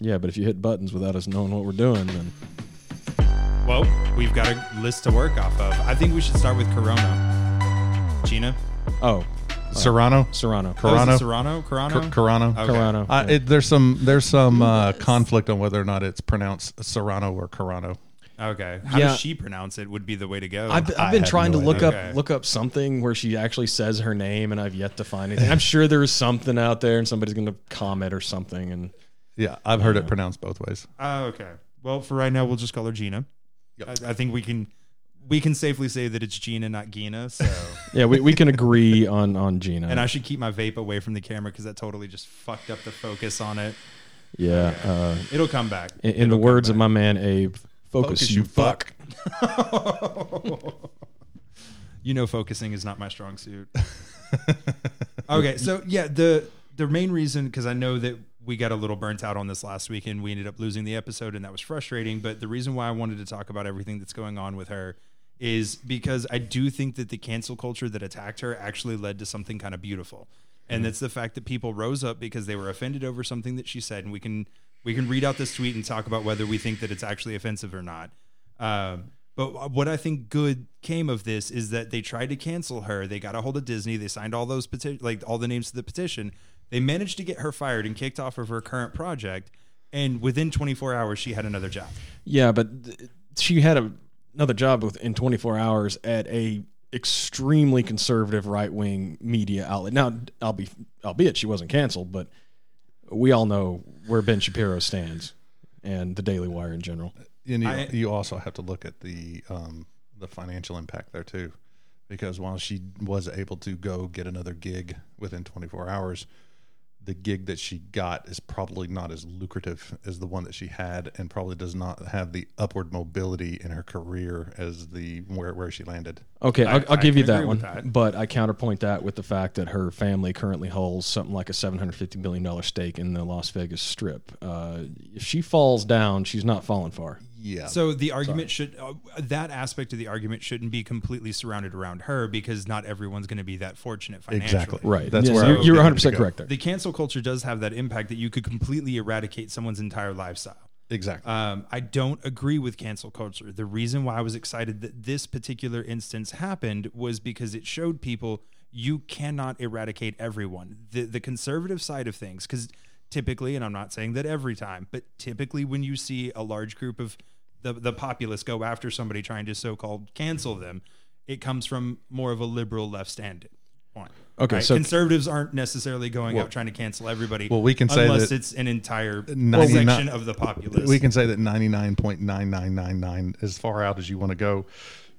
Yeah, but if you hit buttons without us knowing what we're doing, then Well, we've got a list to work off of. I think we should start with Corona. Gina? oh, Serrano, Serrano, Oh, is it Carano? Serrano? Carano? Car- Carano. Okay. Carano. Uh, yeah. it, there's some there's some uh, conflict on whether or not it's pronounced Serrano or Carano. Okay. How Yeah. does she pronounce it? Would be the way to go. I've, I I've been have trying no to look idea. up Okay. look up something where she actually says her name, and I've yet to find anything. I'm sure there is something out there, and somebody's going to comment or something. And Yeah, I've heard it pronounced both ways. Oh, okay. Well, for right now, we'll just call her Gina. Yep. I, I think we can we can safely say that it's Gina, not Gina. So, yeah, we, we can agree on on Gina. and I should keep my vape away from the camera because that totally just fucked up the focus on it. yeah, uh, It'll come back. in, in the words of my man Abe, focus, you fuck. you know, focusing is not my strong suit. okay, so yeah, the the main reason because I know that we got a little burnt out on this last week and we ended up losing the episode and that was frustrating. But the reason why I wanted to talk about everything that's going on with her is because I do think that the cancel culture that attacked her actually led to something kind of beautiful. And that's the fact that people rose up because they were offended over something that she said, and we can we can read out this tweet and talk about whether we think that it's actually offensive or not. Um, but what I think good came of this is that they tried to cancel her. They got a hold of Disney. They signed all those peti- like all the names to the petition. They managed to get her fired and kicked off of her current project. And within 24 hours, she had another job. Yeah, but th- she had a, another job within 24 hours at a extremely conservative right wing media outlet. Now, I'll be, albeit she wasn't canceled, but we all know where Ben Shapiro stands and the Daily Wire in general. And you, I- you also have to look at the um, the financial impact there too, because while she was able to go get another gig within 24 hours, the gig that she got is probably not as lucrative as the one that she had, and probably does not have the upward mobility in her career as the where where she landed. Okay, I- I'll, I'll I give you that one, that. but I counterpoint that with the fact that her family currently holds something like a seven hundred fifty billion dollar stake in the Las Vegas Strip. Uh, if she falls down, she's not falling far. Yeah. So the argument should uh, that aspect of the argument shouldn't be completely surrounded around her because not everyone's going to be that fortunate financially. Exactly. Right. That's Yeah, where I you're, you're 100 percent correct there. The cancel culture does have that impact that you could completely eradicate someone's entire lifestyle. exactly. Um, I don't agree with cancel culture. The reason why I was excited that this particular instance happened was because it showed people you cannot eradicate everyone. The the conservative side of things, because typically, and I'm not saying that every time, but typically when you see a large group of the the populace go after somebody trying to so called cancel them, it comes from more of a liberal left standing point. Okay, so- conservatives aren't necessarily going out trying to cancel everybody. well, we can say unless that it's an entire section of the populace. we can say that 99.9999 as far out as you want to go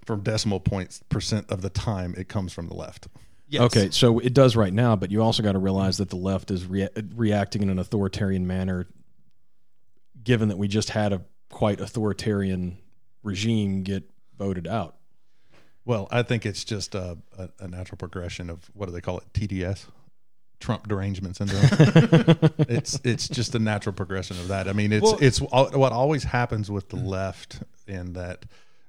from decimal points percent of the time it comes from the left Yes. Okay, so it does right now, but you also got to realize that the left is rea- reacting in an authoritarian manner, given that we just had a quite authoritarian regime get voted out. well i think it's just a, a, a natural progression of what do they call it tds trump derangement syndrome it's it's just a natural progression of that i mean it's Well- it's uh, what always happens with the left in that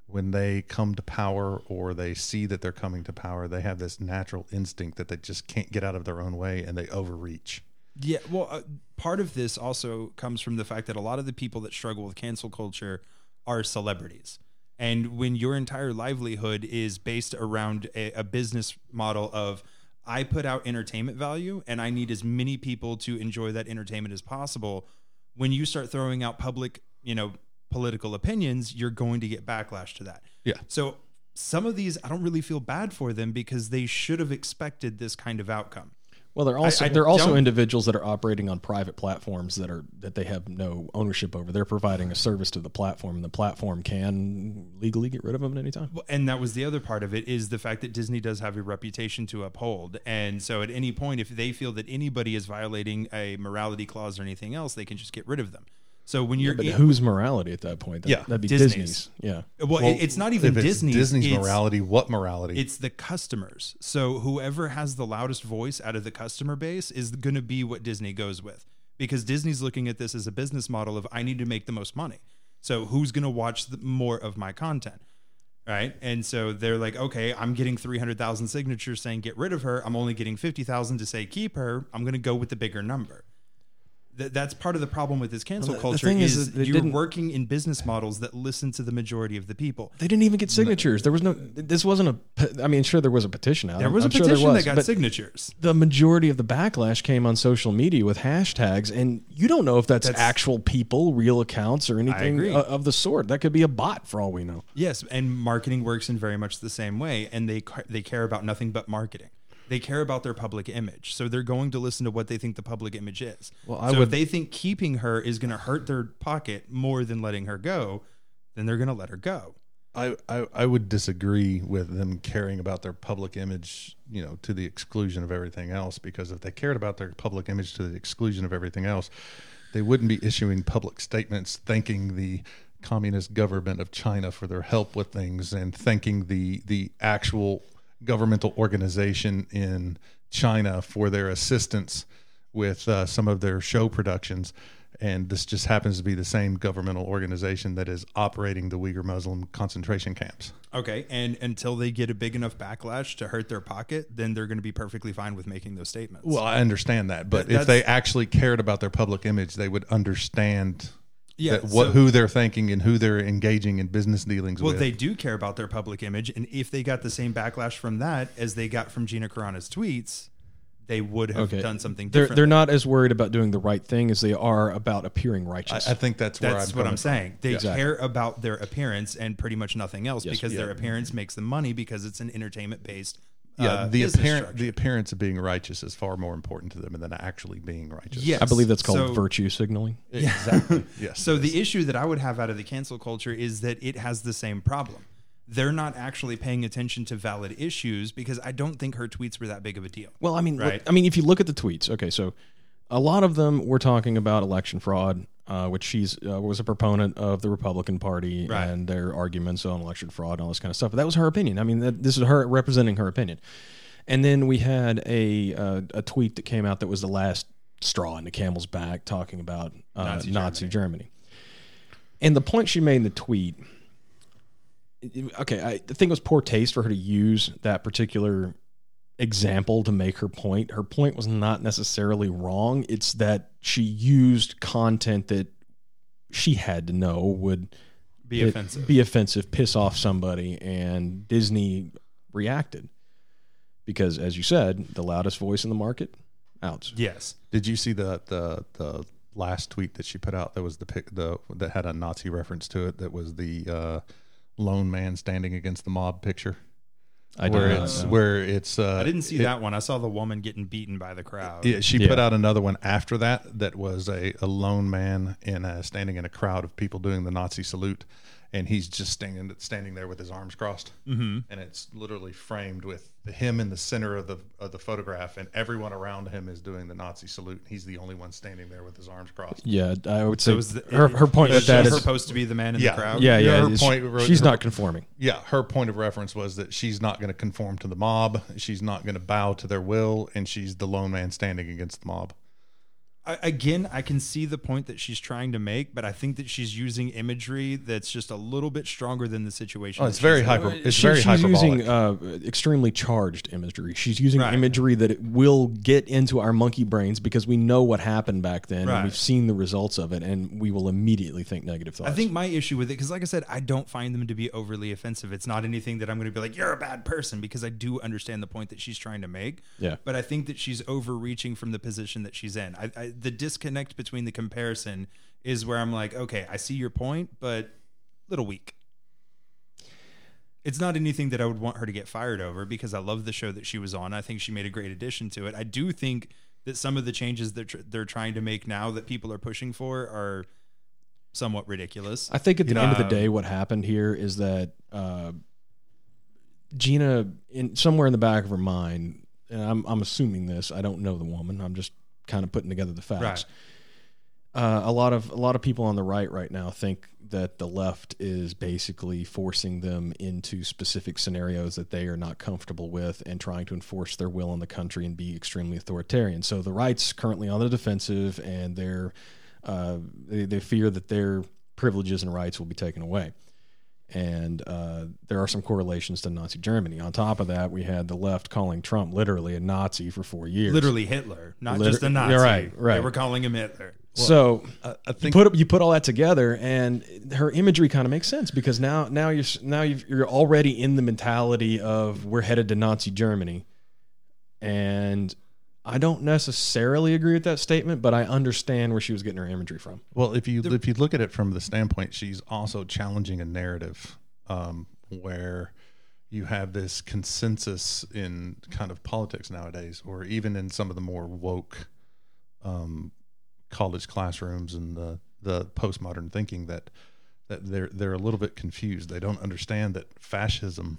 when they come to power or they see that they're coming to power they have this natural instinct that they just can't get out of their own way and they overreach Yeah, well, uh, part of this also comes from the fact that a lot of the people that struggle with cancel culture are celebrities. And when your entire livelihood is based around a, a business model of, I put out entertainment value and I need as many people to enjoy that entertainment as possible, when you start throwing out public, you know, political opinions, you're going to get backlash to that. Yeah. So some of these, I don't really feel bad for them because they should have expected this kind of outcome. Well, they're also I they're also individuals that are operating on private platforms that are that they have no ownership over. They're providing a service to the platform, and the platform can legally get rid of them at any time. Well, and that was the other part of it is the fact that Disney does have a reputation to uphold. And so at any point, if they feel that anybody is violating a morality clause or anything else, they can just get rid of them. So when you're But whose morality at that point? That, Yeah, that'd be Disney's. Disney's. Yeah. Uh, well, Well, it's not even if it's Disney's. Disney's it's, morality. What morality? It's the customers. So whoever has the loudest voice out of the customer base is going to be what Disney goes with. Because Disney's looking at this as a business model of I need to make the most money. So who's going to watch the, more of my content? Right. And so they're like, okay, I'm getting 300,000 signatures saying get rid of her. I'm only getting 50,000 to say keep her. I'm going to go with the bigger number. Th- that's part of the problem with this cancel Well, the- the culture thing is is, you're working in business models that listen to the majority of the people. They didn't even get signatures. There was no. This wasn't a. I mean, sure there was a petition out. There was I'm a petition was, that got signatures. the majority of the backlash came on social media with hashtags, and you don't know if that's, That's- actual people, real accounts, or anything of the sort. That could be a bot for all we know. Yes, and marketing works in very much the same way, and they they care about nothing but marketing. They care about their public image, so they're going to listen to what they think the public image is. Well, I so would- if they think keeping her is going to hurt their pocket more than letting her go, then they're going to let her go. I, I, I would disagree with them caring about their public image, you know, to the exclusion of everything else. Because if they cared about their public image to the exclusion of everything else, they wouldn't be issuing public statements thanking the communist government of China for their help with things and thanking the the actual governmental organization in China for their assistance with uh, some of their show productions. And this just happens to be the same governmental organization that is operating the Uyghur Muslim concentration camps. Okay, and until they get a big enough backlash to hurt their pocket, then they're going to be perfectly fine with making those statements. Well, I understand that, but if they actually cared about their public image, they would understand yeah, that what so- who they're thinking and who they're engaging in business dealings with. Well, with. they do care about their public image, and if they got the same backlash from that as they got from Gina Carano's tweets, they would have Okay. done something They're different. they're not as worried about doing the right thing as they are about appearing righteous. I, I think that's where That's I'm what I'm from. saying. They Exactly. care about their appearance and pretty much nothing else Yes. because their appearance makes them money because it's an entertainment based. Yeah, uh, the business appearance structure. the appearance of being righteous is far more important to them than actually being righteous. Yes. I believe that's called So- virtue signaling. exactly. yes. So the issue that I would have out of the cancel culture is that it has the same problem. They're not actually paying attention to valid issues because I don't think her tweets were that big of a deal. Well, I mean, look- Right. I mean, if you look at the tweets, okay, so a lot of them were talking about election fraud, uh, which she's uh, was a proponent of the Republican Party Right. and their arguments on election fraud and all this kind of stuff. But that was her opinion. I mean, that, this is her representing her opinion. And then we had a uh, a tweet that came out that was the last straw in the camel's back, talking about uh, Nazi Nazi, Germany. And the point she made in the tweet okay, I, the thing was poor taste for her to use that particular example to make her point. Her point was not necessarily wrong. It's that she used content that she had to know would Be it- offensive. be offensive, piss off somebody, and Disney reacted because, as you said, the loudest voice in the market, outs. yes. Did you see the the the last tweet that she put out? That was the pic the that had a Nazi reference to it. That was the uh, lone man standing against the mob picture. I where did not it's know. where it's. Uh, I didn't see it- that one. I saw the woman getting beaten by the crowd. Yeah, she Yeah. put out another one after that that was a, a lone man in a, standing in a crowd of people doing the Nazi salute, and he's just standing standing there with his arms crossed, mm-hmm. and it's literally framed with him in the center of the of the photograph, and everyone around him is doing the Nazi salute. He's the only one standing there with his arms crossed. Yeah, I would say So is the, her, her point is with that she supposed to be the man in Yeah. the crowd. yeah, Yeah, yeah. her it's- point- she's her- not conforming. Yeah, her point of reference was that she's not going to conform to the mob. She's not going to bow to their will, and she's the lone man standing against the mob. I, again, I can see the point that she's trying to make, but I think that she's using imagery that's just a little bit stronger than the situation. Oh, it's very hyper. It's She- very she's hyperbolic. using uh, extremely charged imagery. She's using Right. imagery that it will get into our monkey brains because we know what happened back then Right. and we've seen the results of it, and we will immediately think negative thoughts. I think my issue with it, because like I said, I don't find them to be overly offensive. It's not anything that I'm going to be like, you're a bad person, because I do understand the point that she's trying to make. Yeah. But I think that she's overreaching from the position that she's in. I, I, the disconnect between the comparison is where I'm like, okay, I see your point, but a little weak. It's not anything that I would want her to get fired over because I love the show that she was on. I think she made a great addition to it. I do think that some of the changes that tr- they're trying to make now that people are pushing for are somewhat ridiculous. I think at the You end of the day, what happened here is that uh, Gina, in somewhere in the back of her mind, and I'm, I'm assuming this. I don't know the woman. I'm just kind of putting together the facts. Right. Uh, a lot of a lot of people on the right right now think that the left is basically forcing them into specific scenarios that they are not comfortable with and trying to enforce their will on the country and be extremely authoritarian. So the right's currently on the defensive and they're uh, they, they fear that their privileges and rights will be taken away. And uh, there are some correlations to Nazi Germany. On top of that, we had the left calling Trump literally a Nazi for four years. Literally Hitler, not Liter- just a Nazi. You're right, They were calling him Hitler. so I, I you think put you put all that together, and her imagery kind of makes sense because now now you're now you've, you're already in the mentality of we're headed to Nazi Germany, and I don't necessarily agree with that statement, but I understand where she was getting her imagery from. Well, if you if you look at it from the standpoint, she's also challenging a narrative um, where you have this consensus in kind of politics nowadays, or even in some of the more woke um, college classrooms and the the postmodern thinking that that they're they're a little bit confused. They don't understand that fascism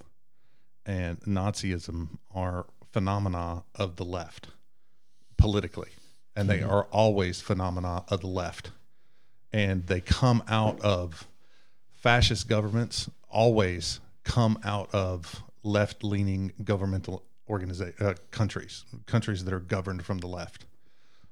and Nazism are phenomena of the left politically, and they are always phenomena of the left, and they come out of fascist governments. Always come out of left-leaning governmental organiza- uh, countries, countries that are governed from the left.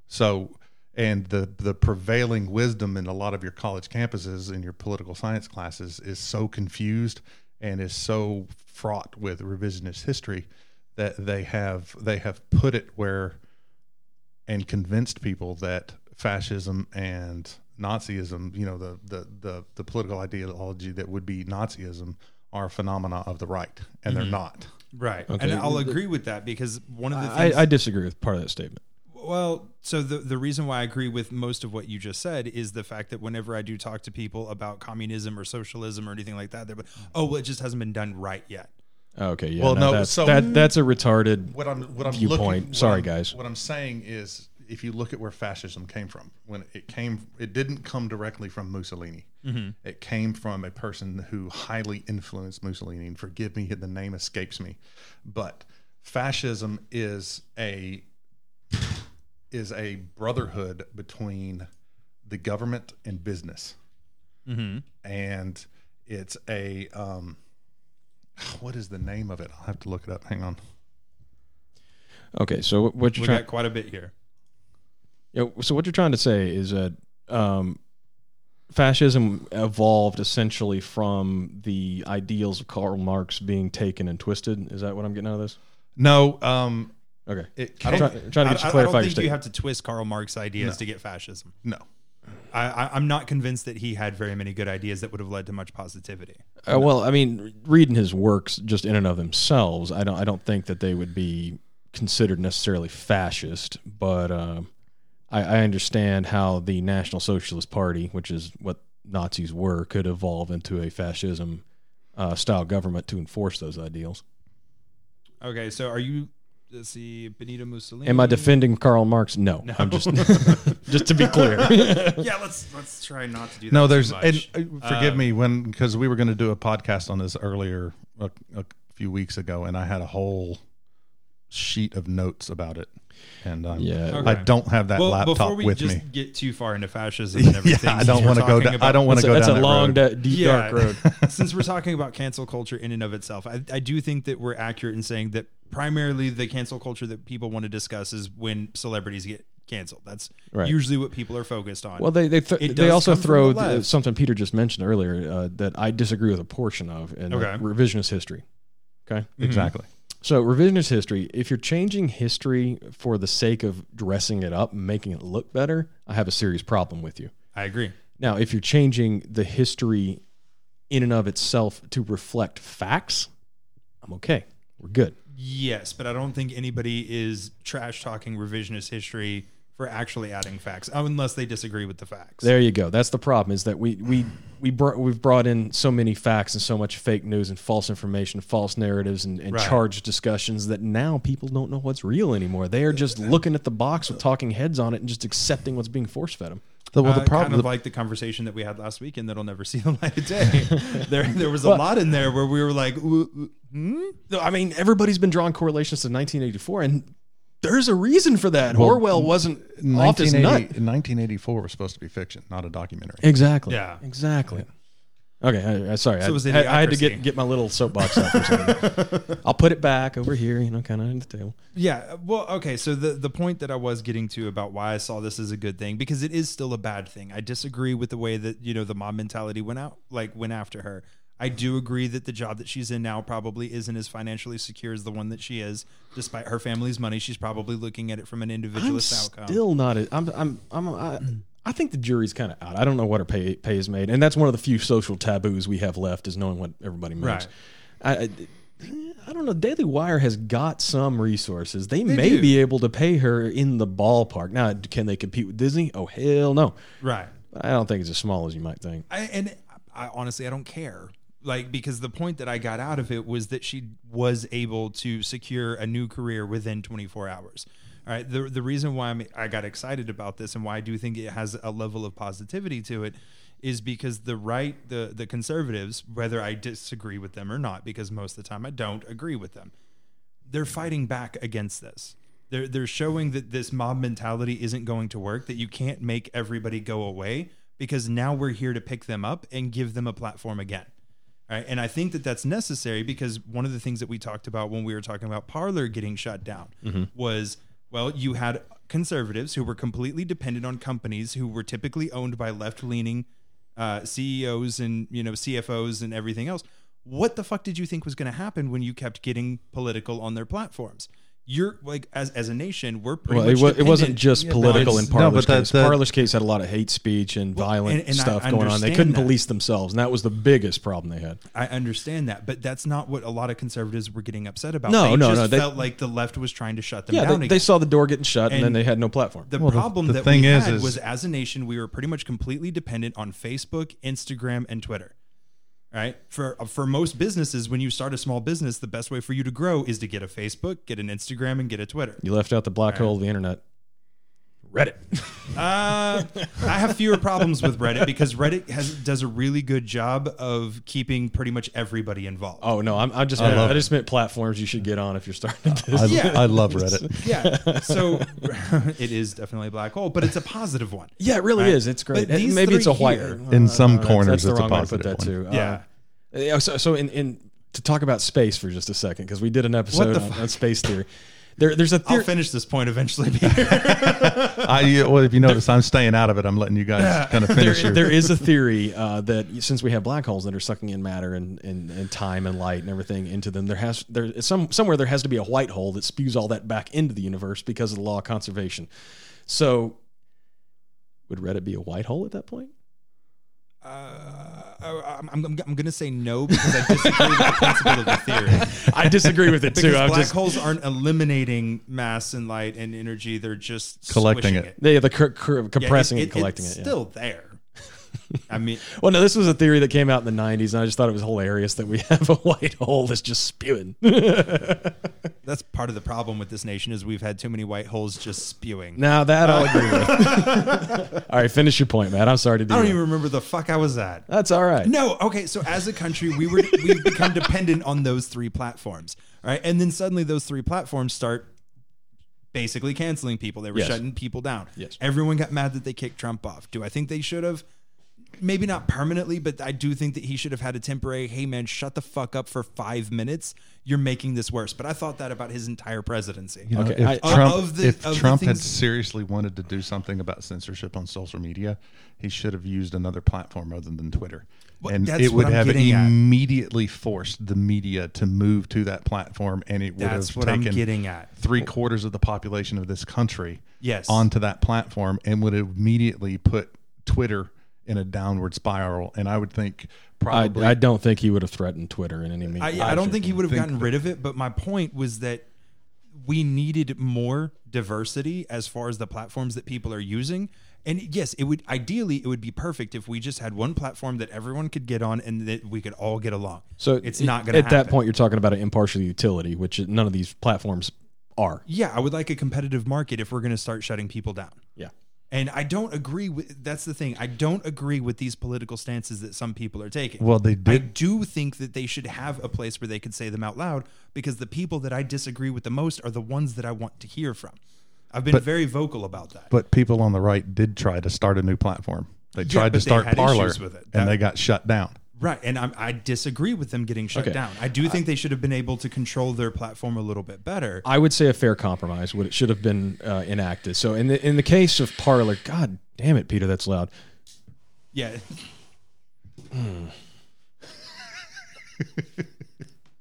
So, and the the prevailing wisdom in a lot of your college campuses and your political science classes is so confused and is so fraught with revisionist history that they have they have put it where and convinced people that fascism and Nazism, you know, the the the, the political ideology that would be Nazism are phenomena of the right, and they're mm-hmm. not. Right. Okay. And I'll agree with that because one of the I, I disagree with part of that statement. Well, so the the reason why I agree with most of what you just said is the fact that whenever I do talk to people about communism or socialism or anything like that, they're like, "Oh, well, it just hasn't been done right yet." Okay, yeah, Well, no, that's, so- that that's a retarded. What I'm what I'm Viewpoint. looking- what Sorry, I'm- guys. What I'm saying is, if you look at where fascism came from, when it came, it didn't come directly from Mussolini. It came from a person who highly influenced Mussolini. And forgive me, the name escapes me, but fascism is a is a brotherhood between the government and business, and it's a um, what is the name of it? I'll have to look it up. Hang on. Okay, so what you're We trying got quite a bit here. Yeah, so what you're trying to say is that um, fascism evolved essentially from the ideals of Karl Marx being taken and twisted. Is that what I'm getting out of this? No, um, Okay. it I'm came, try- trying to get I, you to I- I don't your think you have to twist Karl Marx ideas to get fascism. no. I, I, I'm not convinced that he had very many good ideas that would have led to much positivity. Uh, well, I mean, reading his works just in and of themselves, I don't, I don't think that they would be considered necessarily fascist, but um, I, I understand how the National Socialist Party, which is what Nazis were, could evolve into a fascism uh, style government to enforce those ideals. Okay, so are you? Let's see, Benito Mussolini. Am I defending Karl Marx? No, I'm just just to be clear. yeah, let's let's try not to do that. No, too there's much. and uh, forgive me when because we were going to do a podcast on this earlier a, a few weeks ago, and I had a whole sheet of notes about it, and um, Yeah. I don't have that well, laptop before we with just me. get too far into fascism and everything, I don't wanna go talking down- I don't wanna go that's down a that long, road. da- deep, dark road. since we're talking about cancel culture in and of itself, I, I do think that we're accurate in saying that primarily the cancel culture that people want to discuss is when celebrities get canceled. That's Right. usually what people are focused on. Well, they they, th- they also throw the th- something Peter just mentioned earlier uh, that I disagree with a portion of, and Okay. revisionist history. Okay, Exactly. So revisionist history. If you're changing history for the sake of dressing it up and making it look better, I have a serious problem with you. I agree. Now, if you're changing the history in and of itself to reflect facts, I'm okay. We're good. Yes, but I don't think anybody is trash talking revisionist history for actually adding facts, unless they disagree with the facts. There you go. That's the problem. Is that we we we brought we've brought in so many facts and so much fake news and false information, false narratives and, and Right. charged discussions that now people don't know what's real anymore. They are just looking at the box with talking heads on it and just accepting what's being force fed them. The, well, Uh, the problem, kind of like the conversation that we had last week, and that'll never see the light of day. there, there was a lot in there where we were like, "Ooh, ooh, hmm? I mean, everybody's been drawing correlations to 1984, and there's a reason for that. Well, Orwell wasn't off his 1980 nut. 1984 was supposed to be fiction, not a documentary. Exactly. Yeah. Exactly. Okay. I, I, sorry. So I, was I, I had to get get my little soapbox out for a second. I'll put it back over here. You know, kind of in the table. Yeah. Well, okay. So the the point that I was getting to about why I saw this as a good thing because it is still a bad thing. I disagree with the way that you know the mob mentality went out, like went after her. I do agree that the job that she's in now probably isn't as financially secure as the one that she is, despite her family's money. She's probably looking at it from an I'm individualist outcome. still not. A, I'm. I'm. I'm. I, I think the jury's kind of out. I don't know what her pay pay is made, and that's one of the few social taboos we have left is knowing what everybody makes. Right. I, I, I don't know. Daily Wire has got some resources. They, may do. be able to pay her in the ballpark. Now, can they compete with Disney? Oh hell no. right. I don't think it's as small as you might think. I, and I honestly I don't care. Like because the point that I got out of it was that she was able to secure a new career within 24 hours. All right. The the reason why I'm, I got excited about this and why I do think it has a level of positivity to it is because the right the the conservatives whether I disagree with them or not because most of the time I don't agree with them they're fighting back against this. They're they're showing that this mob mentality isn't going to work. That you can't make everybody go away because now we're here to pick them up and give them a platform again. Right, and I think that that's necessary because one of the things that we talked about when we were talking about Parler getting shut down was well, you had conservatives who were completely dependent on companies who were typically owned by left leaning uh, CEOs and you know CFOs and everything else. What the fuck did you think was going to happen when you kept getting political on their platforms? You're like as as a nation, we're pretty Well, it, much wa- it wasn't just Yeah, political no, in it's- no, Parler's but that- case. that- Parler's case had a lot of hate speech and violent and- and I stuff going on. They couldn't that. police themselves, and that was the biggest problem they had. I understand that, but that's not what a lot of conservatives were getting upset about. No, they no, just no, they- felt like the left was trying to shut them Yeah, down they, again. they saw the door getting shut, and, then they had no platform. The Well, the- problem the that thing we is- had is- was as a nation, we were pretty much completely dependent on Facebook, Instagram, and Twitter. Right? For uh, for most businesses, when you start a small business, the best way for you to grow is to get a Facebook, get an Instagram, and get a Twitter. you left out the black hole of the internet. Reddit. Uh, I have fewer problems with Reddit because Reddit has does a really good job of keeping pretty much everybody involved. Oh no, I'm, I just I meant, love I just meant platforms you should get on if you're starting this. I, Yeah. I love Reddit. Yeah, so it is definitely a black hole, but it's a positive one. Yeah, it really Right. is. It's great. But these Maybe it's a white. here- In some that's- corners, that's the it's a wrong way to put that positive too. Yeah. Uh, yeah, so, so in, in to talk about space for just a second because we did an episode on, on space theory. There, there's a I'll finish this point eventually. Peter. I, well, if you notice, I'm staying out of it. I'm letting you guys kind of finish your. there is a theory uh, that since we have black holes that are sucking in matter and, and, and time and light and everything into them, there has there some somewhere there has to be a white hole that spews all that back into the universe because of the law of conservation. So, would Reddit be a white hole at that point? Uh, Oh, I'm, I'm, I'm going to say no because I disagree with the principle of the theory. I disagree with it Because too. I'm black just holes aren't eliminating mass and light and energy; they're just Collecting squishing it. yeah, the cr- cr- Yeah, compressing it- and collecting it's it. yeah. Still there. I mean, Well, no, this was a theory that came out in the '90s, and I just thought it was hilarious that we have a white hole that's just spewing. that's part of the problem with this nation is we've had too many white holes just spewing. now that I'll agree with. all right, finish your point, Matt. I'm sorry to do. I don't that. even remember the fuck I was at. That's all right. No, okay. So as a country, we were we've become dependent on those three platforms, all right? And then suddenly those three platforms start basically canceling people. They were Yes. shutting people down. Yes. Everyone got mad that they kicked Trump off. Do I think they should have? Maybe not permanently, but I do think that he should have had a temporary. Hey, man, shut the fuck up for five minutes. You're making this worse. But I thought that about his entire presidency. You know, Okay, if I- Trump, Of the- if of the Trump had seriously wanted to do something about censorship on social media, he should have used another platform other than Twitter. Well, and it would have getting at. immediately forced the media to move to that platform, and it would That's have what I'm taken getting at. three quarters of the population of this country Yes. onto that platform, and would have immediately put Twitter in a downward spiral. And I would think probably I don't think he would have threatened Twitter in any means. I, I don't think he would have think gotten rid of it, but my point was that we needed more diversity as far as the platforms that people are using. And yes, it would ideally it would be perfect if we just had one platform that everyone could get on and that we could all get along. So it's it- not going to At that point, you're talking about an impartial utility, which none of these platforms are. Yeah, I would like a competitive market if we're going to start shutting people down. Yeah. And I don't agree with that's the thing. I don't agree with these political stances that some people are taking. Well, they I do think that they should have a place where they could say them out loud because the people that I disagree with the most are the ones that I want to hear from. I've been But- very vocal about that. But people on the right did try to start a new platform. They tried but to start Parler, with it. and That- they got shut down. Right. And I'm, I disagree with them getting shut Okay. down. I do think they should have been able to control their platform a little bit better. I would say a fair compromise. Would it should have been uh, enacted. So in the in the case of Parler, God damn it, Peter, that's loud. Yeah.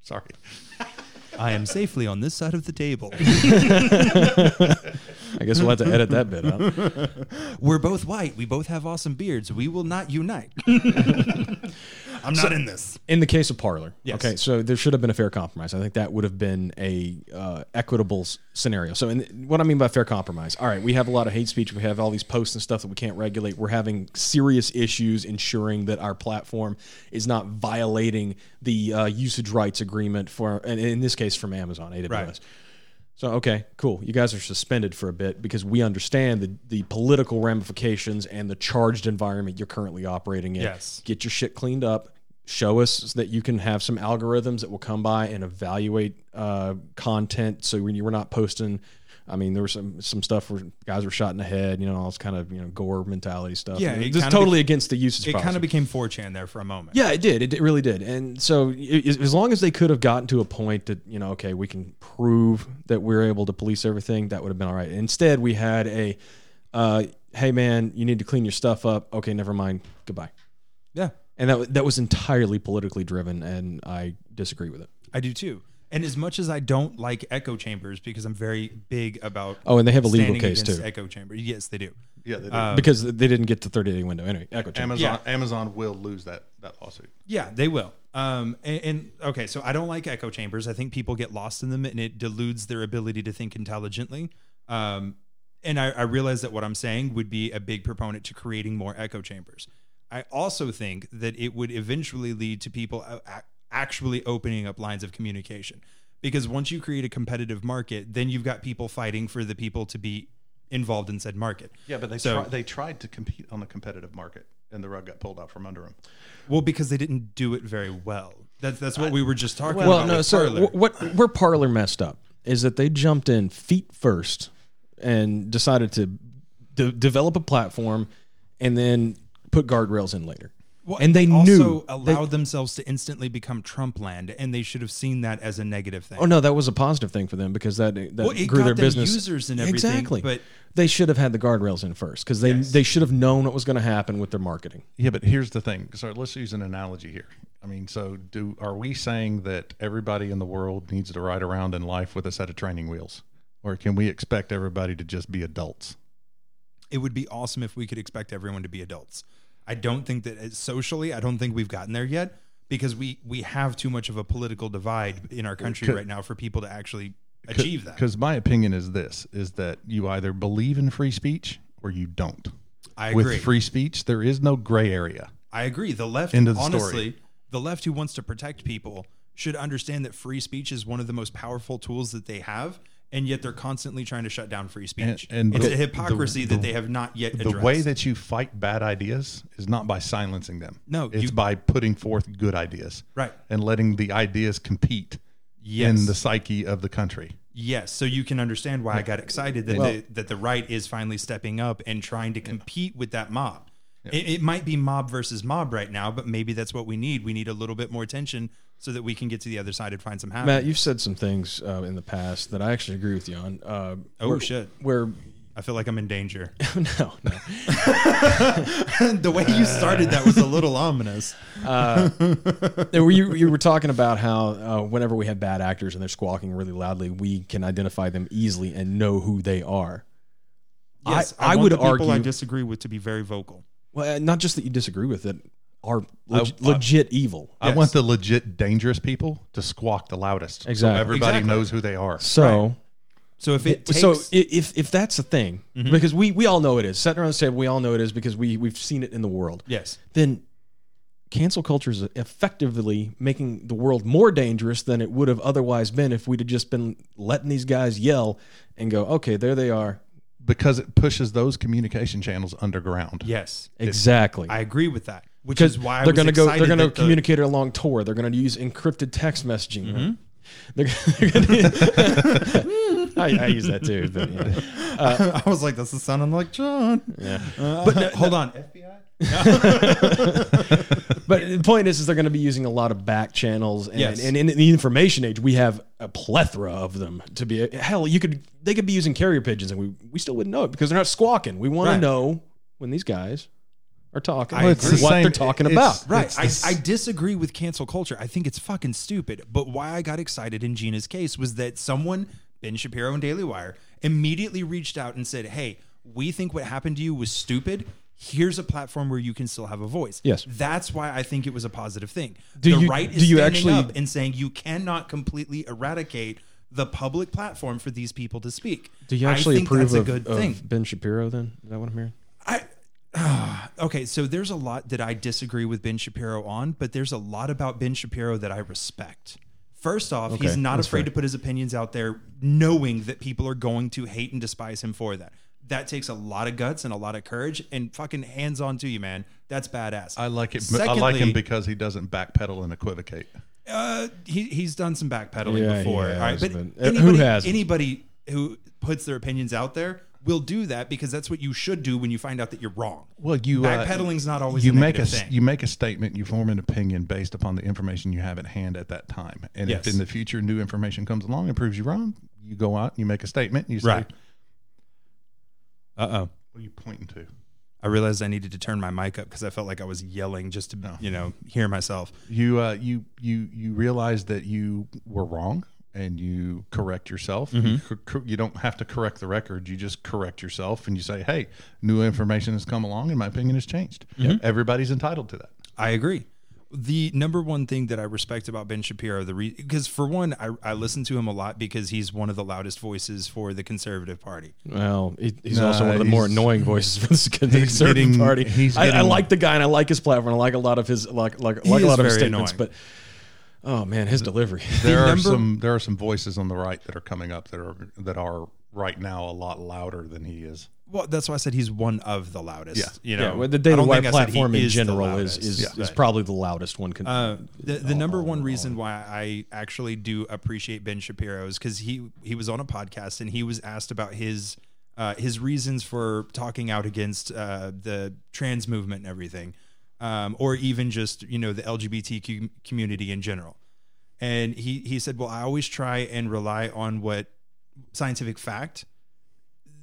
Sorry. I am safely on this side of the table. I guess we'll have to edit that bit out. We're both white. We both have awesome beards. We will not unite. I'm not in this. In the case of Parler, Yes. okay, so there should have been a fair compromise. I think that would have been a uh, equitable s- scenario. So, in what I mean by fair compromise, all right, we have a lot of hate speech. We have all these posts and stuff that we can't regulate. We're having serious issues ensuring that our platform is not violating the uh, usage rights agreement for, and in this case, from Amazon AWS. Right. So okay, cool. You guys are suspended for a bit because we understand the, the political ramifications and the charged environment you're currently operating in. Yes. Get your shit cleaned up. Show us that you can have some algorithms that will come by and evaluate uh, content. So when you were not posting, I mean, there was some some stuff where guys were shot in the head. You know, all this kind of you know gore mentality stuff. Yeah, it just totally against the usage. It policy. kind of became 4chan there for a moment. Yeah, it did. It, it really did. And so, i- as as long as they could have gotten to a point that you know, okay, we can prove that we're able to police everything, that would have been all right. Instead, we had a, uh, hey man, you need to clean your stuff up. Okay, never mind. Goodbye. Yeah. And that that was entirely politically driven, and I disagree with it. I do too. And as much as I don't like echo chambers because I'm very big about Oh, and they have a legal standing case against too, echo chambers. Yes, they do. Yeah, they do. Um, because they didn't get the thirty day window anyway. Echo chamber. Amazon Amazon will lose that that lawsuit. Yeah, they will. Um, and, and okay, so I don't like echo chambers. I think people get lost in them, and it deludes their ability to think intelligently. Um, and I, I realize that what I'm saying would be a big proponent to creating more echo chambers. I also think that it would eventually lead to people a- a- actually opening up lines of communication. Because once you create a competitive market, then you've got people fighting for the people to be involved in said market. Yeah, but they So- try, they tried to compete on the competitive market, and the rug got pulled out from under them. Well, because they didn't do it very well. That's that's what we were just talking Well, about. Well, no. with So Parler. wh- what where Parler messed up is that they jumped in feet first and decided to de- develop a platform and then put guardrails in later. Well, and they, also knew. they- allowed themselves to instantly become Trump land, and they should have seen that as a negative thing. oh no, that was a positive thing for them because that that Well, it grew got their them business. users and everything, exactly. but- they should have had the guardrails in first because they Yes. they should have known what was going to happen with their marketing. Yeah, but here's the thing. So let's use an analogy here. I mean, so do are we saying that everybody in the world needs to ride around in life with a set of training wheels, or can we expect everybody to just be adults? It would be awesome if we could expect everyone to be adults. I don't think that socially, I don't think we've gotten there yet because we we have too much of a political divide in our country right now for people to actually achieve that. Because my opinion is this: is that you either believe in free speech or you don't. I agree. With free speech, there is no gray area. I agree. The left, End of the honestly, story. the left who wants to protect people should understand that free speech is one of the most powerful tools that they have, and yet they're constantly trying to shut down free speech. and it's the- a hypocrisy the- that they have not yet addressed. The way that you fight bad ideas is not by silencing them. No, it's you- by putting forth good ideas. Right. And letting the ideas compete Yes. in the psyche of the country. Yes, so you can understand why I got excited that Well- the, that the right is finally stepping up and trying to compete with that mob. It, it might be mob versus mob right now, but maybe that's what we need. We need a little bit more tension so that we can get to the other side and find some happiness. Matt, you've said some things uh, in the past that I actually agree with you on. Uh, Oh, where- shit. Where I feel like I'm in danger. no, no. the way you started that was a little ominous. Were- you, you were talking about how uh, whenever we have bad actors and they're squawking really loudly, we can identify them easily and know who they are. Yes, I- I want would people I disagree with to be very vocal. Well, uh, not just that you disagree with it, are leg- I- legit evil. I Yes. want the legit dangerous people to squawk the loudest. Exactly. So everybody Exactly. knows who they are. So, So if it takes, so if if that's a thing, Mm-hmm. because we we all know it is sitting around the table, we all know it is because we we've seen it in the world. yes, Then cancel culture is effectively making the world more dangerous than it would have otherwise been if we'd have just been letting these guys yell and go, okay, there they are. Because it pushes those communication channels underground. yes, Exactly. I agree with that. Which because is why I they're going to go. They're going to that the- communicate along Tor. They're going to use encrypted text messaging. Mm-hmm. They're, they're gonna, I, I use that too. But, yeah. I was like, "This is sounding like John." Yeah. but no, hold on, FBI. But the point is, is they're going to be using a lot of back channels, and, Yes. and in the information age, we have a plethora of them. To be hell, you could they could be using carrier pigeons, and we we still wouldn't know it because they're not squawking. We want Right. to know when these guys are talking. I It's agree. what Same- they're talking it's- about. Right. It's I, this- I disagree with cancel culture. I think it's fucking stupid. But why I got excited in Gina's case was that someone, Ben Shapiro and Daily Wire, immediately reached out and said, Hey, we think what happened to you was stupid. Here's a platform where you can still have a voice. Yes. That's why I think it was a positive thing. Do the you- right is do you standing actually- up and saying you cannot completely eradicate the public platform for these people to speak. Do you I actually think approve that's a of, good of thing. Ben Shapiro? Then is that what I'm hearing? I okay, so there's a lot that I disagree with Ben Shapiro on, but there's a lot about Ben Shapiro that I respect. First off, he's not afraid fair. to put his opinions out there, knowing that people are going to hate and despise him for that. That takes a lot of guts and a lot of courage, and fucking hands on to you, man. That's badass. I like it. Secondly, I like him because he doesn't backpedal and equivocate. Uh, he he's done some backpedaling Yeah, before. has, all right, but but- uh, who hasn't? anybody who puts their opinions out there will do that because that's what you should do when you find out that you're wrong. Well, you Backpedaling's not always you a make a thing. you make a statement, you form an opinion based upon the information you have at hand at that time. And Yes. if in the future new information comes along and proves you wrong, you go out, and you make a statement, and you say, Right. Uh oh. "What are you pointing to?" I realized I needed to turn my mic up because I felt like I was yelling just to, you know, hear myself. You uh, you you you realize that you were wrong and you correct yourself. You, mm-hmm. cor- cor- you don't have to correct the record. You just correct yourself and you say, "Hey, new information has come along, and my opinion has changed." Mm-hmm. Everybody's entitled to that. I agree. The number one thing that I respect about Ben Shapiro, the re- because for one, I, I listen to him a lot because he's one of the loudest voices for the conservative party. Well, he, he's Nah, also one of the more annoying voices for the conservative getting- party. he's I, I like the guy and I like his platform. I like a lot of his like like, like a lot of his statements. annoying. But oh man, his delivery. There are number- some there are some voices on the right that are coming up that are that are right now a lot louder than he is. Well, that's why I said he's one of the loudest. Yeah. you know, yeah, well, the I Daily Wire think I said he platform in is general is is, Yeah. is probably the loudest one. Can, Uh, the the number one reason why I actually do appreciate Ben Shapiro is because he he was on a podcast and he was asked about his uh, his reasons for talking out against uh, the trans movement and everything, um, or even just you know the LGBTQ community in general. And he he said, "Well, I always try and rely on what scientific fact,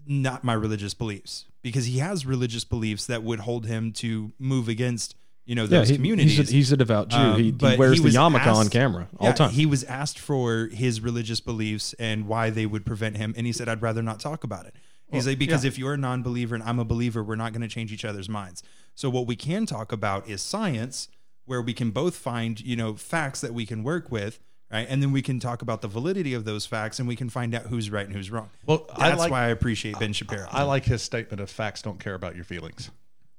not my religious beliefs, because he has religious beliefs that would hold him to move against." You know yeah, those he- communities. He's a, he's a devout Jew. Um, he, he wears he the yarmulke on camera all yeah, the time. He was asked for his religious beliefs and why they would prevent him, and he said, "I'd rather not talk about it." He's like, "Because if you're a non-believer and I'm a believer, we're not going to change each other's minds. So what we can talk about is science, where we can both find you know facts that we can work with." Right, and then we can talk about the validity of those facts, and we can find out who's right and who's wrong. Well, I that's like- why I appreciate Ben Shapiro. I like his statement of facts don't care about your feelings.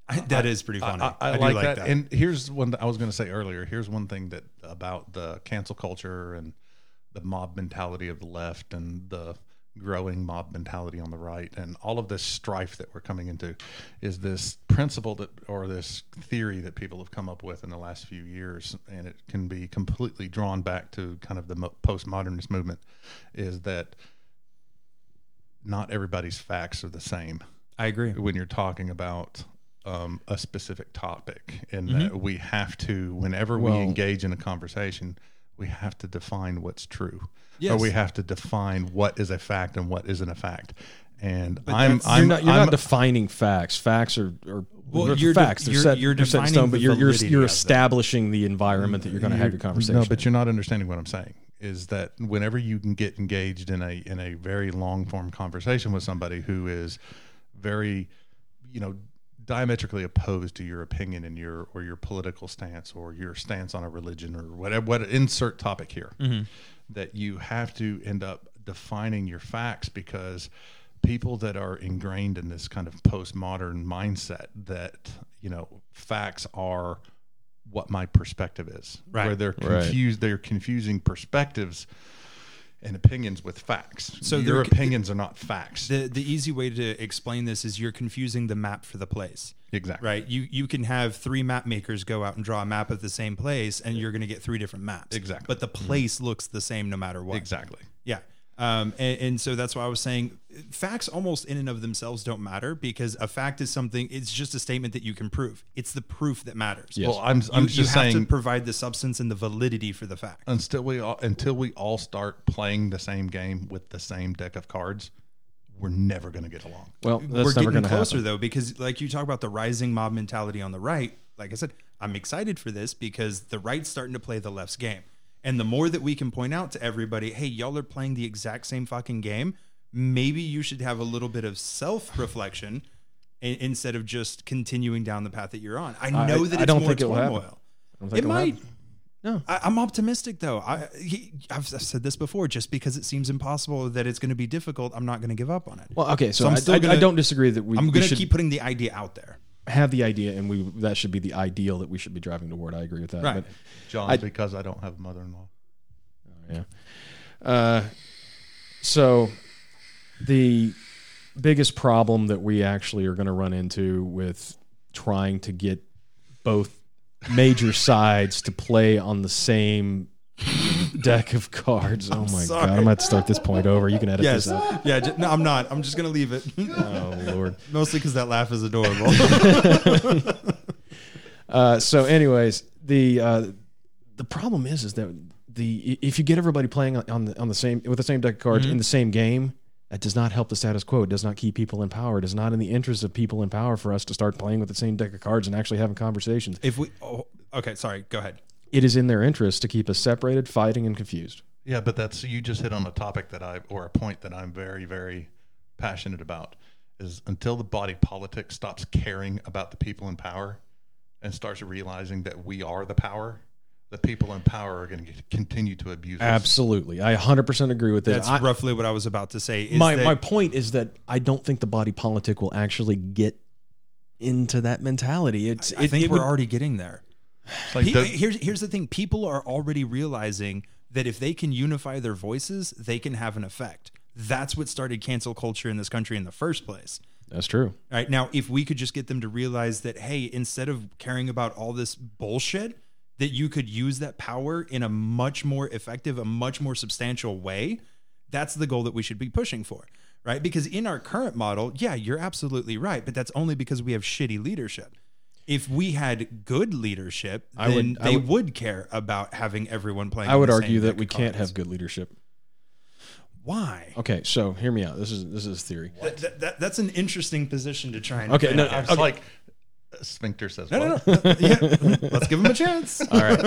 I- that is pretty funny. I, I do like, that. And here's one that I was going to say earlier. Here's one thing that about the cancel culture and the mob mentality of the left and the growing mob mentality on the right and all of this strife that we're coming into is this principle that or this theory that people have come up with in the last few years and it can be completely drawn back to kind of the mo- postmodernist movement is that not everybody's facts are the same I agree. when you're talking about um, a specific topic, and Mm-hmm. that we have to, whenever we engage in a conversation, we have to define what's true, or we have to define what is a fact and what isn't a fact. And But I'm, I'm, you're not, you're I'm, not defining facts. Facts are, are Well, they're you're de- facts. they're you're- set, you're they're set in defining stone, but you're you're, you're establishing the environment that you're going to have your conversation. No, but you're not understanding what I'm saying. Is that whenever you can get engaged in a in a very long form conversation with somebody who is very, you know, diametrically opposed to your opinion and your or your political stance or your stance on a religion or whatever, what insert topic here, mm-hmm. that you have to end up defining your facts because people that are ingrained in this kind of postmodern mindset that you know facts are what my perspective is Right. where they're Right. confused they're confusing perspectives and opinions with facts So your opinions are not facts The the easy way to explain this is you're confusing the map for the place. exactly Right. You you can have three map makers go out and draw a map of the same place and you're going to get three different maps. Exactly. But the mm-hmm. place looks the same no matter what. exactly Yeah. Um, and, and so that's why I was saying facts almost in and of themselves don't matter because a fact is something, it's just a statement that you can prove. It's the proof that matters. Yes. well i'm, You, I'm you just have saying to provide the substance and the validity for the fact. until we all, until we all start playing the same game with the same deck of cards we're never going to get along. Well, that's we're never getting closer happen. though because like you talk about the rising mob mentality on the right like i said i'm excited for this because the right's starting to play the left's game and the more that we can point out to everybody hey y'all are playing the exact same fucking game maybe you should have a little bit of self-reflection instead of just continuing down the path that you're on i I- know that I it's don't more think it will happen. turmoil I don't think it might. No, I, I'm optimistic though. I he, I've, I've said this before. Just because it seems impossible that it's going to be difficult, I'm not going to give up on it. Well, okay, so, So I'm I, still I, I gonna- don't disagree that we, I'm going to keep putting the idea out there. Have the idea, and we that should be the ideal that we should be driving toward. I agree with that. Right. But John, I- because I don't have a mother-in-law. yeah. Uh, so the biggest problem that we actually are going to run into with trying to get both major sides to play on the same deck of cards. Oh my sorry. god! I'm going to start this point over. You can edit Yes. this out. Yeah. ju- No, I'm not. I'm just going to leave it. Oh lord. Mostly because that laugh is adorable. Uh, so, anyways, the uh, the problem is is that the if you get everybody playing on the on the same with the same deck of cards in the same game, that does not help the status quo. It does not keep people in power. It is not in the interest of people in power for us to start playing with the same deck of cards and actually having conversations. if we. Oh, okay. Sorry. Go ahead. It is in their interest to keep us separated, fighting, and confused. Yeah, but that's you just hit on a topic that I or a point that I'm very very passionate about is until the body politic stops caring about the people in power and starts realizing that we are the power, the people in power are going to continue to abuse us. Absolutely, I 100% agree with this. That's I- roughly what I was about to say. Is my that- my point is that I don't think the body politic will actually get into that mentality. It's I it- think it we're would- already getting there. Like Pe- the- here's here's the thing: people are already realizing that if they can unify their voices, they can have an effect. That's what started cancel culture in this country in the first place. that's true. All right now, if we could just get them to realize that, hey, instead of caring about all this bullshit, that you could use that power in a much more effective, a much more substantial way. That's the goal that we should be pushing for, right? Because in our current model, yeah, you're absolutely right, but that's only because we have shitty leadership. If we had good leadership, I then would- I they would- would, care about having everyone playing. I would the same argue that we can't cards. have good leadership. Why? Okay, so hear me out. This is this is theory. That, that- that- that's an interesting position to try and. Okay, no, defend. I was like, sphincter says, no, no, what? no. yeah, let's give him a chance. All right.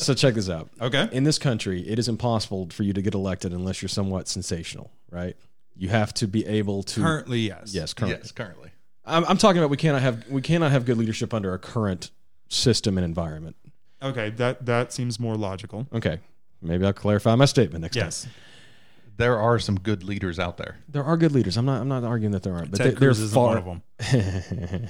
So check this out. Okay. In this country, it is impossible for you to get elected unless you're somewhat sensational, right? You have to be able to. Currently, yes. yes, currently. Yes, currently. I'm, I'm talking about we cannot have we cannot have good leadership under our current system and environment. Okay, that that seems more logical. Okay, maybe I'll clarify my statement next Yes. time. There are some good leaders out there. There are good leaders. I'm not I'm not arguing that there aren't, but Ted they, they're Cruz isn't far. one of them.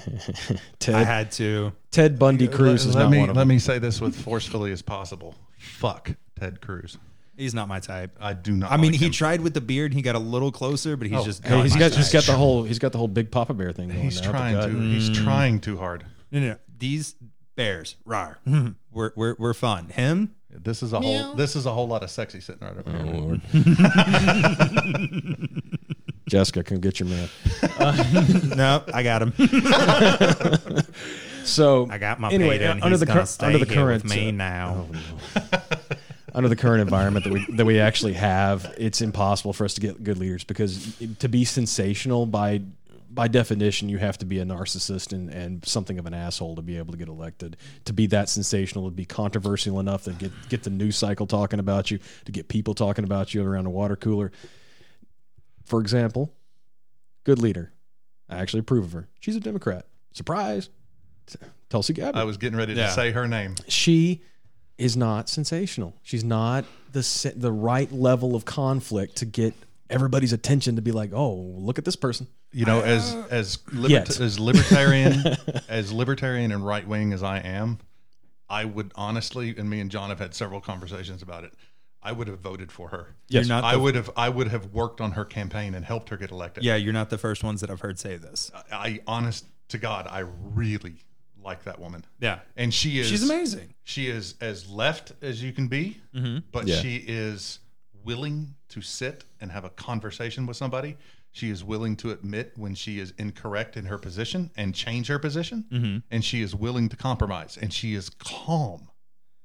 Ted I had to. Ted Bundy Cruz let, is let not me one of let them. me say this with forcefully as possible. Fuck Ted Cruz. He's not my type. I do not. I mean, like he him. tried with the beard. He got a little closer, but he's Oh, just. Hey, not he's my got type. he's got the whole he's got the whole big Papa Bear thing going. He's now, trying gut. to. He's trying too hard. No, no, no. These bears, rar. we're, we're we're fun. Him, This is a whole. This is a whole lot of sexy sitting right over Oh, here. Lord. Jessica, come get your man. no, I got him. So I got my anyway, under he's the gonna cur- stay under the current with me uh, now. Under the current environment that we that we actually have, it's impossible for us to get good leaders because to be sensational by by definition, you have to be a narcissist and, and something of an asshole to be able to get elected. To be that sensational, to be controversial enough to get get the news cycle talking about you, to get people talking about you around a water cooler. For example, good leader. I actually approve of her. She's a Democrat. Surprise. Tulsi Gabbard I was getting ready to Yeah. say her name. she is not sensational. She's not the se- the right level of conflict to get everybody's attention to be like, "Oh, look at this person." You know, as as libert- as libertarian as libertarian and right wing as I am, I would honestly, and me and John have had several conversations about it. I would have voted for her. Yes. You're not. I the- would have. I would have worked on her campaign and helped her get elected. Yeah, you're not the first ones that I've heard say this. I, I honest to God, I really like that woman. Yeah, And she is. she's amazing. She is as left as you can be, mm-hmm. but Yeah. she is willing to sit and have a conversation with somebody. She is willing to admit when she is incorrect in her position and change her position, mm-hmm. and she is willing to compromise. And she is calm.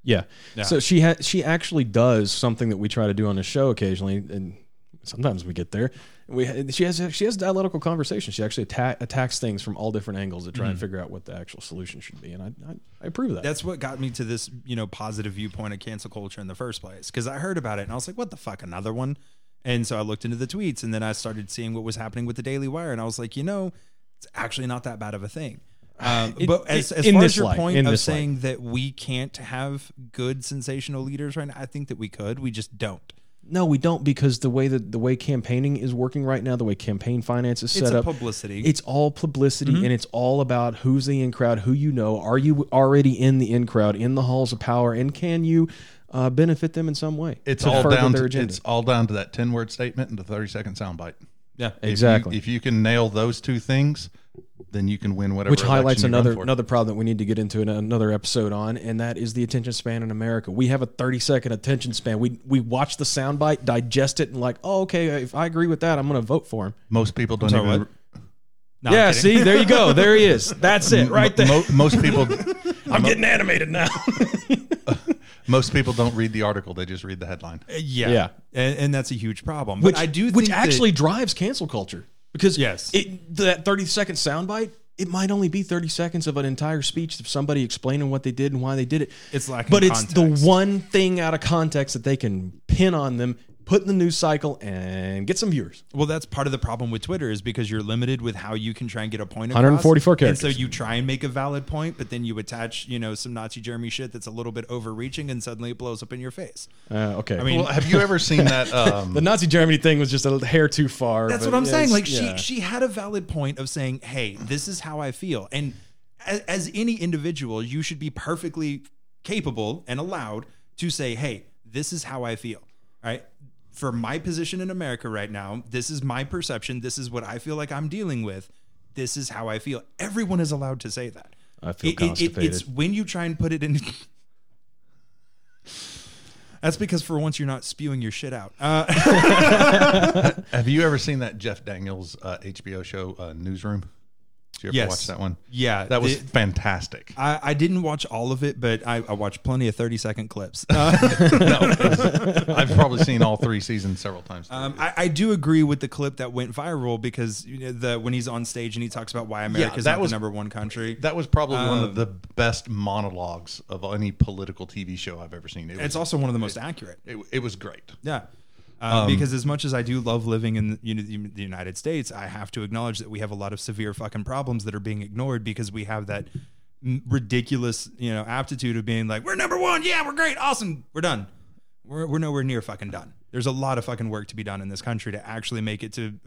Yeah. Yeah. So she ha- she actually does something that we try to do on the show occasionally, and sometimes we get there. We she has she has dialectical conversation. She actually atta- attacks things from all different angles to try Mm-hmm. and figure out what the actual solution should be, and I I, I approve of that. That's what got me to this, you know, positive viewpoint of cancel culture in the first place. Because I heard about it and I was like, "What the fuck, another one?" And so I looked into the tweets, and then I started seeing what was happening with the Daily Wire, and I was like, you know, it's actually not that bad of a thing. Um, It- but as, it- as far as your light, point of this light. saying that we can't have good sensational leaders right now, I think that we could. We just don't. No, we don't because the way that the way campaigning is working right now, the way campaign finance is set It's a up, publicity. It's all publicity Mm-hmm. and it's all about who's the in crowd, who you know. Are you already in the in crowd, in the halls of power, and can you uh, benefit them in some way? It's all down to it's all down to that ten word statement and the thirty second soundbite. yeah. If you- exactly. If you, can nail those two things, then you can win whatever. Which highlights election you run another for. another problem that we need to get into in another episode on, and that is the attention span in America. We have a 30 second attention span. We we watch the soundbite, digest it, and like, oh, okay, if I agree with that, I'm going to vote for him. Most people don't even. what? No, yeah, see, there you go, there he is. That's it, right there. Mo- most people, I'm getting animated now. most people don't read the article; they just read the headline. Uh, yeah. Yeah. And, and that's a huge problem. which but I do think which that- actually drives cancel culture because Yes. it that 30 second soundbite it might only be 30 seconds of an entire speech of somebody explaining what they did and why they did it It's like, but it's context. the one thing out of context that they can pin on them put in the news cycle and get some viewers Well, that's part of the problem with Twitter is because you're limited with how you can try and get a point across. 144 And so you try and make a valid point, but then you attach, you know, some Nazi Germany shit that's a little bit overreaching, and suddenly it blows up in your face. uh, okay I mean, Well, have you ever seen that? Um, the nazi germany thing was just a hair too far That's what I'm saying. Like yeah. she she had a valid point of saying, "Hey, this is how I feel," and as, as any individual, you should be perfectly capable and allowed to say, "Hey, this is how I feel." Right. For my position in America right now, this is my perception. This is what I feel like I'm dealing with. This is how I feel. Everyone is allowed to say that. I feel It- it- it- constipated. it's when you try and put it in. That's because for once you're not spewing your shit out. Uh, have you ever seen that Jeff Daniels uh, HBO show uh, Newsroom? Did you ever Yes. watch that one? yeah, That was the- fantastic. I, I didn't watch all of it, but I, I watched plenty of 30 second clips. Uh, I've probably seen all three seasons several times. um, I, I do agree with the clip that went viral because you know, the when he's on stage and he talks about why that not was- the number one country. that was probably one um, of the best monologues of any political TV show I've ever seen. It was, It's also one of the most accurate. it, it was great. Yeah. Uh, because as much as I do love living in the, you know, the United States, I have to acknowledge that we have a lot of severe fucking problems that are being ignored because we have that ridiculous, you know, aptitude of being like, we're number one, yeah, we're great, awesome, we're done. We're, we're nowhere near fucking done. There's a lot of fucking work to be done in this country to actually make it to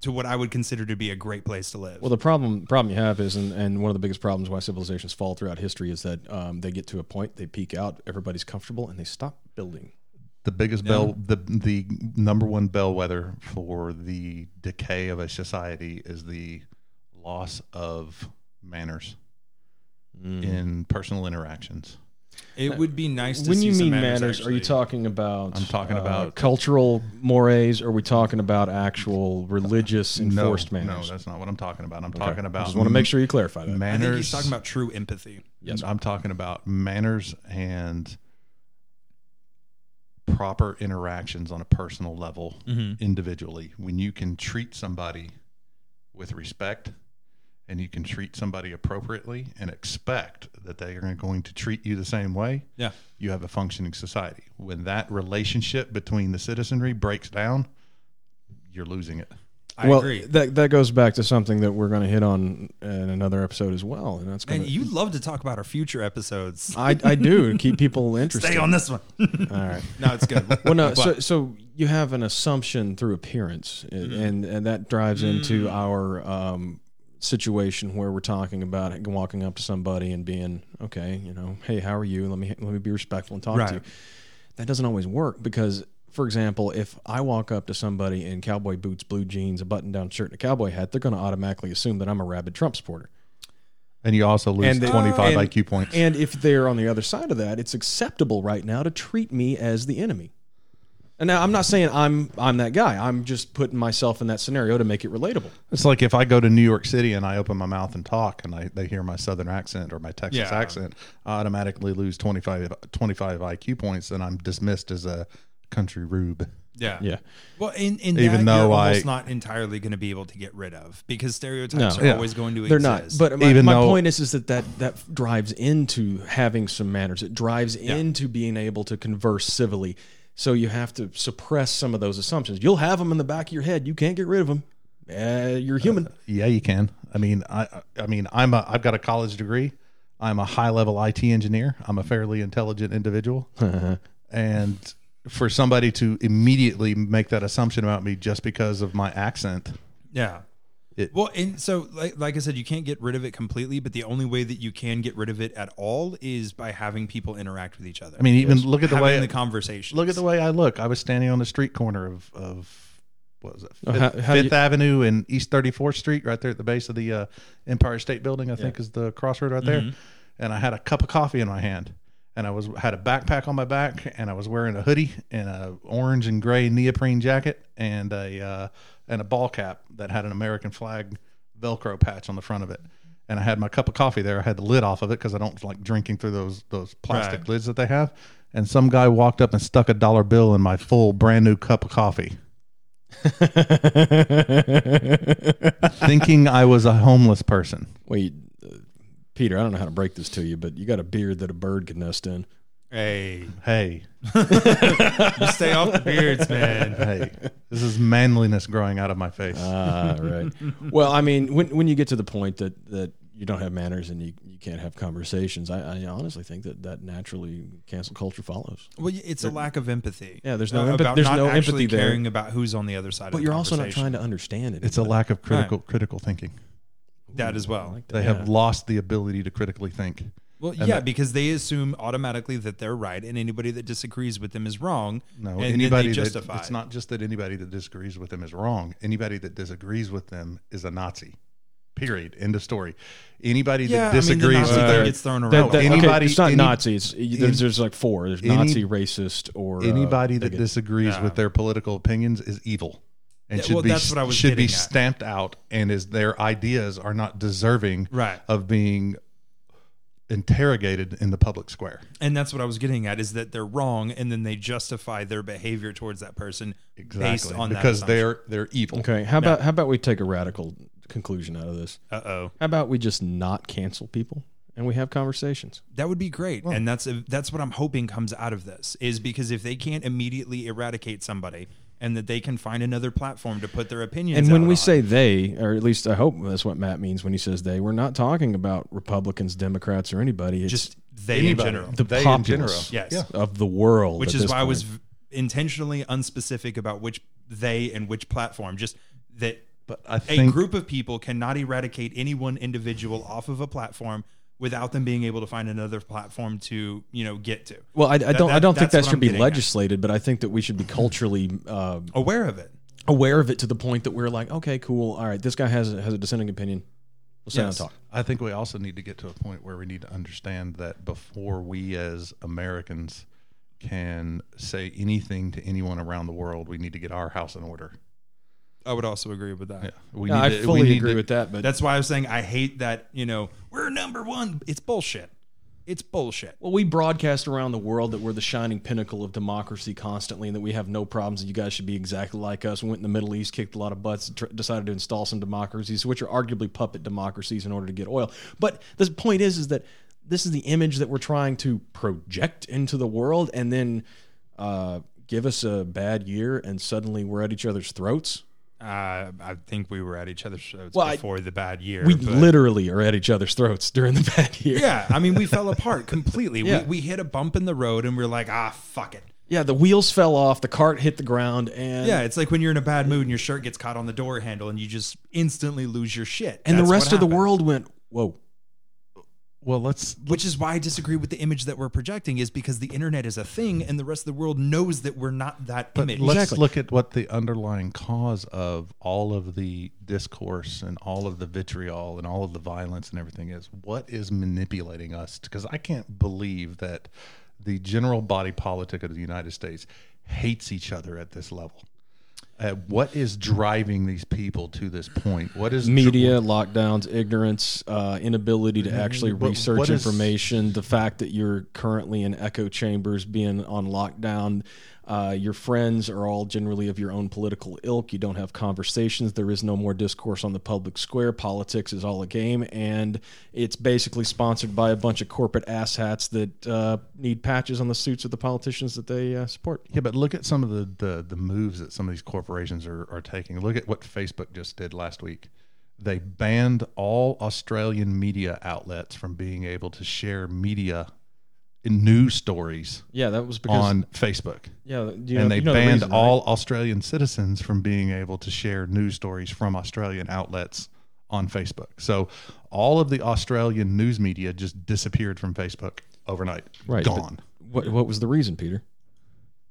to what I would consider to be a great place to live. Well, the problem problem you have is, and, and one of the biggest problems why civilizations fall throughout history is that um, they get to a point, they peak out, everybody's comfortable, and they stop building. The biggest bell, the the number one bellwether for the decay of a society is the loss of manners in personal interactions. it would be nice to When see you some mean manners, are you talking about? I'm talking uh, about- cultural mores, or are we talking about actual religious enforced no, manners? no, that's not what I'm talking about. I'm Okay. talking I about. just want to make sure you clarify that. I manners. think he's talking about true empathy. Yes. I'm talking about manners and proper interactions on a personal level Mm-hmm. individually. When you can treat somebody with respect and you can treat somebody appropriately and expect that they are going to treat you the same way, Yeah. you have a functioning society. When that relationship between the citizenry breaks down, you're losing it. I well, agree. that that goes back to something that we're going to hit on in another episode as well, and that's going And you love to talk about our future episodes. I, I do keep people interested. Stay on this one. All right. no, it's good. Well, no. But- So, so you have an assumption through appearance, and and, and that drives into our um, situation where we're talking about walking up to somebody and being okay. You know, hey, how are you? Let me let me be respectful and talk Right. to you. That doesn't always work because, for example, if I walk up to somebody in cowboy boots, blue jeans, a button-down shirt, and a cowboy hat, they're going to automatically assume that I'm a rabid Trump supporter. And you also lose And the- 25 and- IQ points. And if they're on the other side of that, it's acceptable right now to treat me as the enemy. And now I'm not saying I'm I'm that guy. I'm just putting myself in that scenario to make it relatable. It's like if I go to New York City and I open my mouth and talk and I, they hear my southern accent or my Texas Yeah. accent, I automatically lose 25, 25 IQ points and I'm dismissed as a country rube. Yeah. Yeah. Well, in, in Even that, though you're I- almost not entirely going to be able to get rid of because stereotypes No. are Yeah. always going to exist. They're not. exist. But my, Even my though- point is, is that, that that drives into having some manners. It drives into being able to converse civilly. So you have to suppress some of those assumptions. You'll have them in the back of your head. You can't get rid of them. Uh, you're human. Yeah, you can. I mean, I I mean, I'm a I've got a college degree. I'm a high level IT engineer. I'm a fairly intelligent individual. and for somebody to immediately make that assumption about me just because of my accent, yeah. It- well, and so like, like I said, you can't get rid of it completely, but the only way that you can get rid of it at all is by having people interact with each other. I mean, even look at the having way the conversation. look at the way I look. I was standing on the street corner of of what was it Oh, Fifth, how- how Fifth you- Avenue and East Thirty Fourth Street, right there at the base of the uh, Empire State Building. I think is the crossroad right there. And I had a cup of coffee in my hand, and I was had a backpack on my back, and I was wearing a hoodie and a orange and gray neoprene jacket and a uh, and a ball cap that had an American flag Velcro patch on the front of it. And I had my cup of coffee there. I had the lid off of it because I don't like drinking through those those plastic Right. lids that they have. And some guy walked up and stuck a dollar bill in my full brand new cup of coffee, thinking I was a homeless person. Wait, Peter, I don't know how to break this to you, but you got a beard that a bird could nest in. hey, Hey, you stay off the beards, man. hey, this is manliness growing out of my face. Ah, right. well, I mean, when when you get to the point that that you don't have manners and you, you can't have conversations, I, I honestly think that that naturally cancel culture follows. Well, it's a lack of empathy. Yeah, there's no uh, empathy- about there's not no actually empathy there. caring about who's on the other side. But of the you're also not trying to understand it. it's a lack of critical critical thinking. That as well. They have lost the ability to critically think. Well, And yeah, that- because they assume automatically that they're right, and anybody that disagrees with them is wrong. No, and then anybody they that it's not just that anybody that disagrees with them is wrong. Anybody that disagrees with them is a Nazi. Period. End of story. Anybody Yeah, that I mean, the disagrees Nazi with thing their gets thrown around. That, that, anybody- okay, it's not any- Nazi. It's there's, there's like four. There's any- Nazi, racist, or uh, anybody that disagrees Yeah. with their political opinions is evil and Yeah, should well, be that's what I was should be at. stamped out and is their ideas are not deserving Right. of being interrogated in the public square. and that's what I was getting at is that they're wrong, and then they justify their behavior towards that person based on because that they're they're evil. Okay, how about how about we take a radical conclusion out of this? Uh oh, How about we just not cancel people and we have conversations? that would be great, and that's that's what I'm hoping comes out of this is because if they can't immediately eradicate somebody, and that they can find another platform to put their opinions. On. And when out we on. say they, or at least I hope that's what Matt means when he says they, we're not talking about Republicans, Democrats, or anybody. It's just they Anybody. in general, the they in populace Yes. Yeah. of the world. which is this why I was v- intentionally unspecific about which they and which platform. Just that But I a think group of people cannot eradicate any one individual off of a platform without them being able to find another platform to you know get to. Well, I, I don't. I don't think that should I'm be getting at. legislated, but I think that we should be culturally uh, Aware of it. aware of it to the point that we're like, okay, cool, all right, this guy has a, has a dissenting opinion. We'll sit down and talk. I think we also need to get to a point where we need to understand that before we as Americans can say anything to anyone around the world, we need to get our house in order. I would also agree with that. Yeah, we Yeah, I to- we fully need agree to- with that, but That's why I was saying I hate that, you know, we're number one. It's bullshit. It's bullshit. Well, we broadcast around the world that we're the shining pinnacle of democracy constantly, and that we have no problems. And you guys should be exactly like us. We went in the Middle East, kicked a lot of butts, tr- decided to install some democracies, which are arguably puppet democracies, in order to get oil. But the point is, is that this is the image that we're trying to project into the world, and then uh, give us a bad year, and suddenly we're at each other's throats. Uh, I think we were at each other's throats Well, I- before the bad year. We literally are at each other's throats during the bad year. yeah, I mean, we fell apart completely. Yeah. We, we hit a bump in the road and we're like, ah, fuck it. Yeah, the wheels fell off, the cart hit the ground, and Yeah, it's like when you're in a bad mood and your shirt gets caught on the door handle and you just instantly lose your shit. and That's the rest of the world went, whoa. Well, let's Which is why I disagree with the image that we're projecting, is because the internet is a thing and the rest of the world knows that we're not that But image. let's Exactly. look at what the underlying cause of all of the discourse and all of the vitriol and all of the violence and everything is. What is manipulating us? Because I can't believe that the general body politic of the United States hates each other at this level. Uh, what is driving these people to this point? What is media lockdowns ignorance uh, inability to actually What- research what is- information the fact that you're currently in echo chambers being on lockdown Uh, your friends are all generally of your own political ilk. You don't have conversations. There is no more discourse on the public square. Politics is all a game, and it's basically sponsored by a bunch of corporate asshats that uh, need patches on the suits of the politicians that they uh, support. Yeah, but look at some of the, the, the moves that some of these corporations are, are taking. Look at what Facebook just did last week. They banned all Australian media outlets from being able to share media news stories Yeah, that was because on Facebook. yeah, you know, and they you know the banned reason, right? all Australian citizens from being able to share news stories from Australian outlets on Facebook. So all of the Australian news media just disappeared from Facebook overnight. Right, but- Gone. What what was the reason, Peter?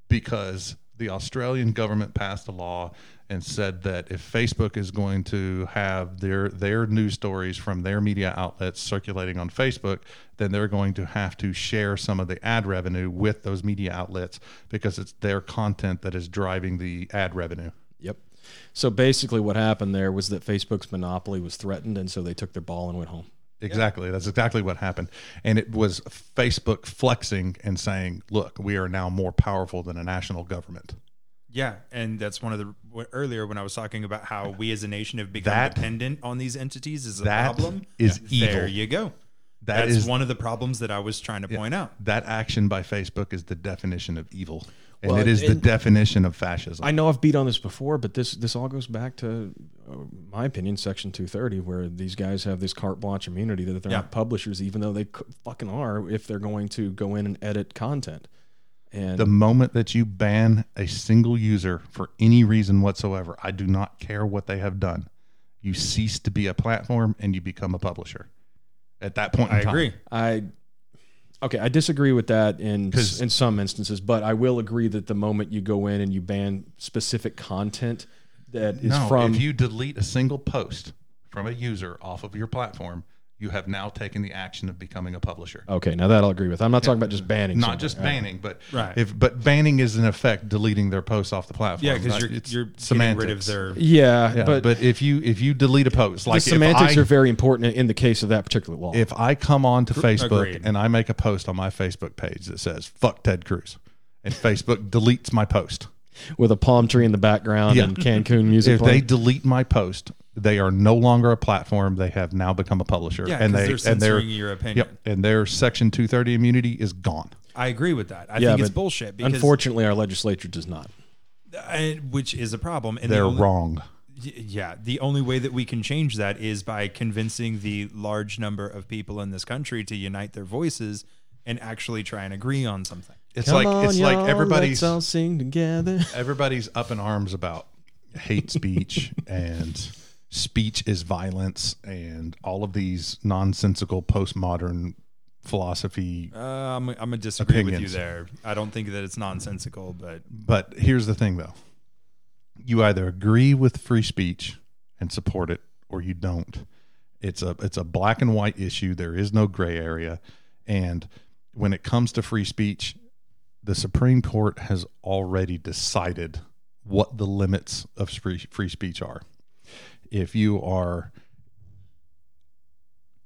because the Australian government passed a law and said that if Facebook is going to have their their news stories from their media outlets circulating on Facebook, then they're going to have to share some of the ad revenue with those media outlets because it's their content that is driving the ad revenue. Yep. So basically, what happened there was that Facebook's monopoly was threatened, and so they took their ball and went home. Exactly. That's exactly what happened. And it was Facebook flexing and saying, look, we are now more powerful than a national government. Yeah, and that's one of the earlier when I was talking about how we as a nation have become That- dependent on these entities is a that problem. is There evil. you go. That that's is- one of the problems that I was trying to point out. That action by Facebook is the definition of evil. And Well, it is the definition of fascism. I know I've beat on this before, but this this all goes back to, uh, my opinion, Section 230, where these guys have this carte blanche immunity that they're Yeah. not publishers, even though they c- fucking are, if they're going to go in and edit content. And the moment that you ban a single user for any reason whatsoever, I do not care what they have done. You cease to be a platform and you become a publisher. At that point, in I time. agree. I okay, I disagree with that in in some instances, but I will agree that the moment you go in and you ban specific content that is No, from if you delete a single post from a user off of your platform, you have now taken the action of becoming a publisher. okay, now that I'll agree with. I'm not talking about just banning, Not something. just banning, but Right. if but banning is in effect deleting their posts off the platform. Yeah, because you're it's you're getting semantics. rid of their Yeah, Yeah, but, but, if you if you delete a post, like the semantics if I, are very important in the case of that particular law. if I come on to Facebook agreed. and I make a post on my Facebook page that says "fuck Ted Cruz," and Facebook deletes my post, with a palm tree in the background Yeah. and Cancun music. if they delete my post, they are no longer a platform. They have now become a publisher, yeah, and they they're and their censoring your opinion. yep, and their Section two thirty immunity is gone. I agree with that. I Yeah, think it's bullshit because unfortunately, our legislature does not. I- which is a problem. And They're only- wrong. Yeah, the only way that we can change that is by convincing the large number of people in this country to unite their voices and actually try and agree on something. It's like it's like everybody's let's all sing together. everybody's up in arms about hate speech and speech is violence and all of these nonsensical postmodern philosophy. Uh, I'm, I'm gonna disagree with you there. I don't think that it's nonsensical, but But here's the thing though. You either agree with free speech and support it or you don't. It's a it's a black and white issue. There is no gray area. And when it comes to free speech, the Supreme Court has already decided what the limits of free, free speech are. If you are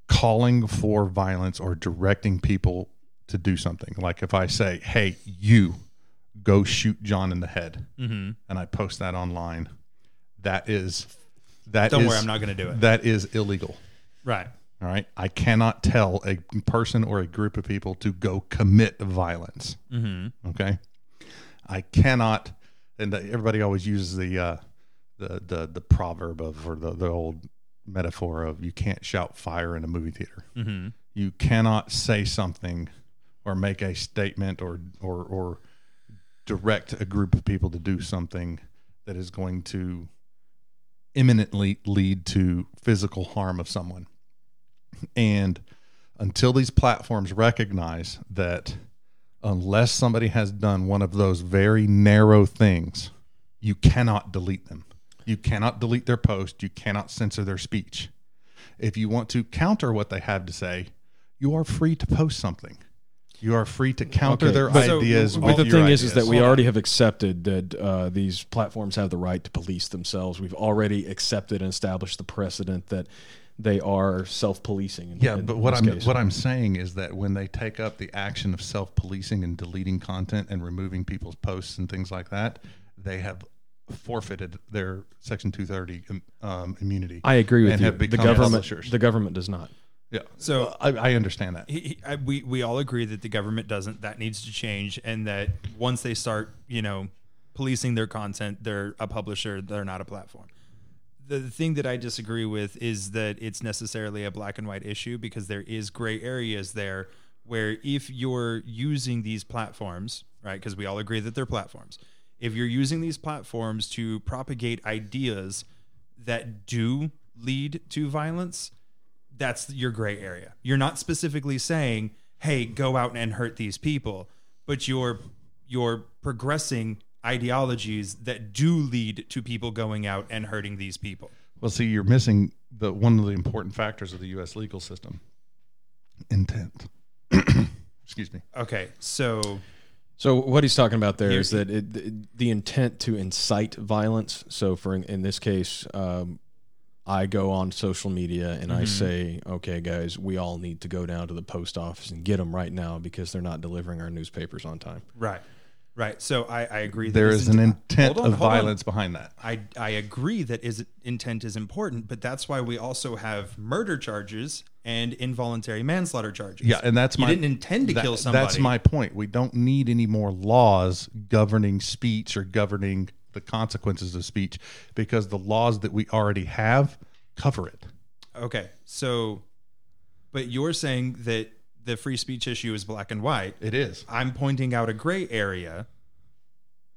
calling for violence or directing people to do something, like if I say, "Hey, you go shoot John in the head," Mm-hmm. and I post that online, that is that don't is- worry, I'm not gonna do it. That is illegal. Right. All right. I cannot tell a person or a group of people to go commit violence. Mm-hmm. Okay. I cannot, and everybody always uses the uh, the the the proverb of or the, the old metaphor of you can't shout fire in a movie theater. Mm-hmm. You cannot say something or make a statement or or or direct a group of people to do something that is going to imminently lead to physical harm of someone. And until these platforms recognize that unless somebody has done one of those very narrow things, you cannot delete them. You cannot delete their post. You cannot censor their speech. If you want to counter what they have to say, you are free to post something. You are free to counter Okay, their but- So, ideas. But the your thing is, is that we already have accepted that uh, these platforms have the right to police themselves. We've already accepted and established the precedent that they are self-policing. in- Yeah, in but what I'm case. what I'm saying is that when they take up the action of self-policing and deleting content and removing people's posts and things like that, they have forfeited their Section 230 um, immunity. I agree with and you. have The government, publishers. the government does not. yeah, So- I, I understand that. he, he, I, we we all agree that the government doesn't. That needs to change, and that once they start, you know, policing their content, they're a publisher. They're not a platform. The, the thing that I disagree with is that it's necessarily a black and white issue because there is gray areas there where if you're using these platforms, right? Because we all agree that they're platforms. If you're using these platforms to propagate ideas that do lead to violence, that's your gray area. You're not specifically saying, "Hey, go out and hurt these people," but you're you're progressing ideologies that do lead to people going out and hurting these people. Well, see, you're missing the one of the important factors of the U.S. legal system: intent. Excuse me. Okay, so So what he's talking about there Here- is that it, the, the intent to incite violence. So for in, in this case, um, I go on social media and I say, "Okay, guys, we all need to go down to the post office and get them right now because they're not delivering our newspapers on time." right, right. So I, I agree. that There this is an intent on, of hold on. violence behind that. I I agree that is intent is important, but that's why we also have murder charges and involuntary manslaughter charges. Yeah, and that's you my didn't intend to that- kill somebody. That's my point. We don't need any more laws governing speech or governing the consequences of speech because the laws that we already have cover it. Okay, so, but you're saying that the free speech issue is black and white. It is. I'm pointing out a gray area,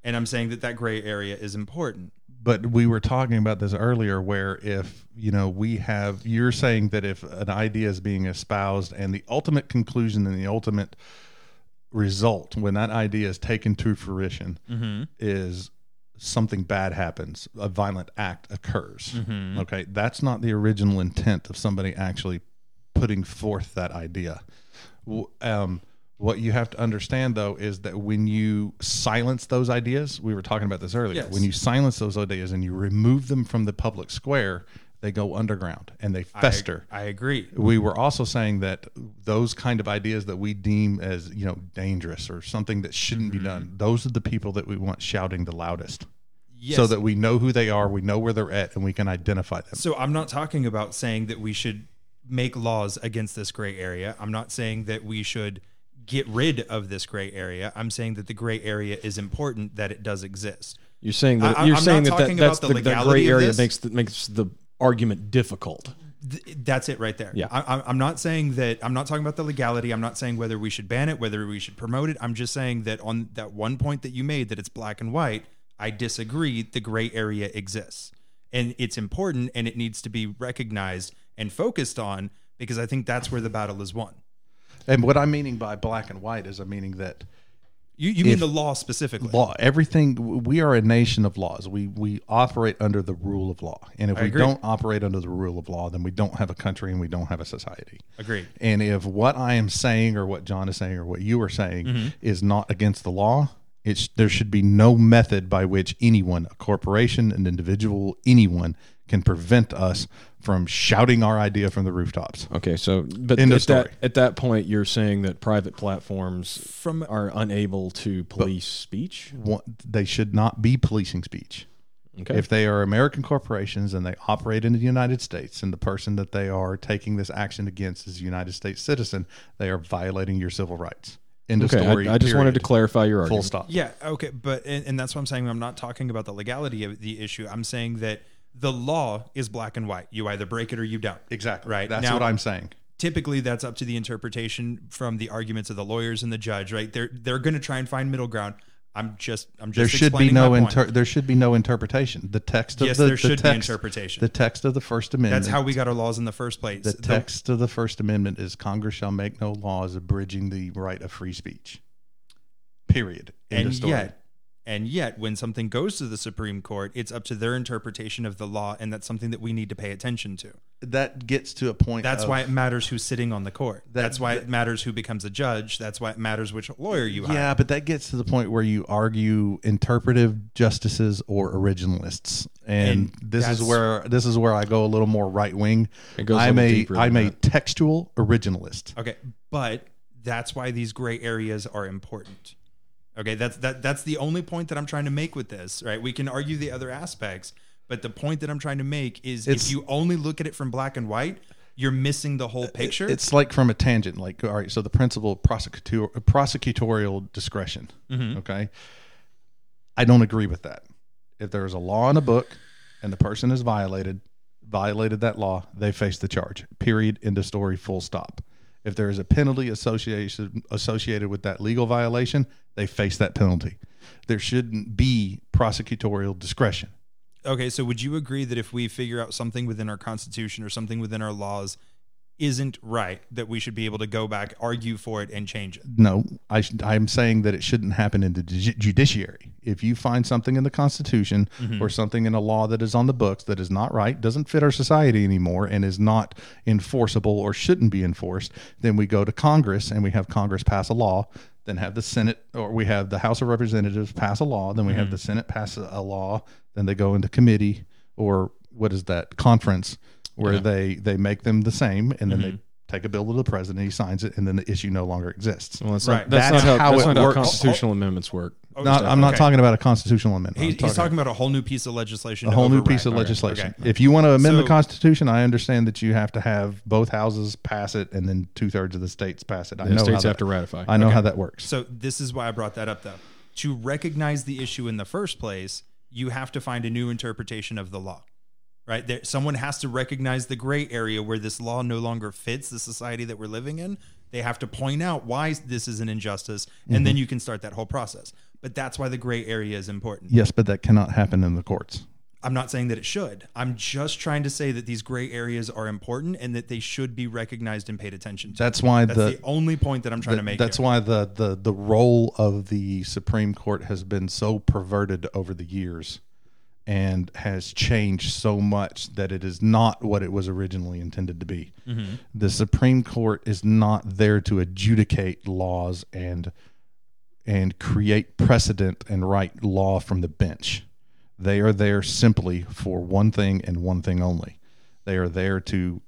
and I'm saying that that gray area is important. But we were talking about this earlier where if, you know, we have you're saying that if an idea is being espoused and the ultimate conclusion and the ultimate result when that idea is taken to fruition is something bad happens, a violent act occurs. Okay, that's not the original intent of somebody actually putting forth that idea. Um, what you have to understand, though, is that when you silence those ideas, we were talking about this earlier. Yes. When you silence those ideas and you remove them from the public square, they go underground and they fester I, I agree. we were also saying that those kind of ideas that we deem as you know dangerous or something that shouldn't be mm-hmm. done those are the people that we want shouting the loudest Yes. so that we know who they are we know where they're at and we can identify them So I'm not talking about saying that we should make laws against this gray area. I'm not saying that we should get rid of this gray area. I'm saying that the gray area is important that it does exist. You're saying that I- you're I'm saying not that, that talking that's about the, the legality gray area makes the, makes the argument difficult. Th- that's it right there. Yeah. I, I- I'm not saying that. I'm not talking about the legality. I'm not saying whether we should ban it, whether we should promote it. I'm just saying that on that one point that you made that it's black and white, I disagree. The gray area exists, and it's important, and it needs to be recognized and focused on because I think that's where the battle is won. And what i'm meaning by black and white is i'm meaning that You, you mean the law specifically? law everything we are a nation of laws we we operate under the rule of law and if we agree. don't operate under the rule of law then we don't have a country and we don't have a society Agreed. And if what I am saying or what John is saying or what you are saying Mm-hmm. is not against the law, it's there should be no method by which anyone, a corporation, an individual, anyone can prevent us from shouting our idea from the rooftops. Okay, so but End of at that at that point, you're saying that private platforms From are unable to police speech. One- They should not be policing speech. Okay, If they are American corporations and they operate in the United States and the person that they are taking this action against is a United States citizen, they are violating your civil rights. End of okay. story. I, I just wanted to clarify your Full stop. Yeah, okay, but and, and that's what I'm saying. I'm not talking about the legality of the issue. I'm saying that the law is black and white. You either break it or you don't. Exactly. Right. That's Now- what I'm saying. Typically, that's up to the interpretation from the arguments of the lawyers and the judge. Right? They're they're going to try and find middle ground. I'm just I'm just there should be no inter- there should be no interpretation. The text of Yes, the there the should be text, interpretation. The text of the First Amendment. That's how we got our laws in the first place. the The- text of the First Amendment is Congress shall make no laws abridging the right of free speech. Period. End and of story. yet, And yet, when something goes to the Supreme Court, it's up to their interpretation of the law, and that's something that we need to pay attention to. That gets to a point. That's of- why it matters who's sitting on the court. That- that's why that- it matters who becomes a judge. That's why it matters which lawyer you hire. Yeah, but that gets to the point where you argue interpretive justices or originalists, and, And this is where this is where I go a little more right wing. It goes a I'm little a deeper I'm a that. textual originalist. Okay, but that's why these gray areas are important. Okay, that's that that's the only point that I'm trying to make with this, right? We can argue the other aspects, but the point that I'm trying to make is It's- if you only look at it from black and white, you're missing the whole picture. It's like from a tangent. Like, all right, so the principle of prosecutor, prosecutorial discretion. Mm-hmm. Okay, I don't agree with that. If there is a law in a book and the person has violated violated that law, they face the charge. Period. End of story. Full stop. If there is a penalty associated associated with that legal violation, they face that penalty. There shouldn't be prosecutorial discretion. okay, so would you agree that if we figure out something within our constitution or something within our laws isn't right, that we should be able to go back, argue for it, and change it? No, I sh- I'm saying that it shouldn't happen in the ju- judiciary. If you find something in the Constitution mm-hmm. or something in a law that is on the books that is not right, doesn't fit our society anymore, and is not enforceable or shouldn't be enforced, then we go to Congress and we have Congress pass a law. Then have the Senate or we have the House of Representatives pass a law. Then we have mm. the Senate pass a, law. Then they go into committee or what is that conference where Yeah. they they make them the same, and then they mm-hmm. Take a bill to the president. He signs it, and then the issue no longer exists. Well, that's Right. not, that's, That's not how, how that's it not how works. constitutional amendments work. Oh, not, I'm not Okay. talking about a constitutional amendment. He, I'm he's talking talking about a whole new piece of legislation. a to whole new piece of Okay, legislation. okay. If you want to amend the Constitution, I understand that you have to have both houses pass it, and then two thirds of the states pass it. I The know how states that, have to ratify. I know Okay. how that works. So this is why I brought that up, though. To recognize the issue in the first place, you have to find a new interpretation of the law. Right there, someone has to recognize the gray area where this law no longer fits the society that we're living in. They have to point out why this is an injustice, and Mm-hmm. then you can start that whole process. But that's why the gray area is important. Yes, but that cannot happen in the courts. I'm not saying that it should. I'm just trying to say that these gray areas are important and that they should be recognized and paid attention to. That's why That's the, the, only point that I'm trying to make. That's here. why the, the the role of the Supreme Court has been so perverted over the years and has changed so much that it is not what it was originally intended to be. Mm-hmm. The Supreme Court is not there to adjudicate laws and and create precedent and write law from the bench. They are there simply for one thing and one thing only. They are there to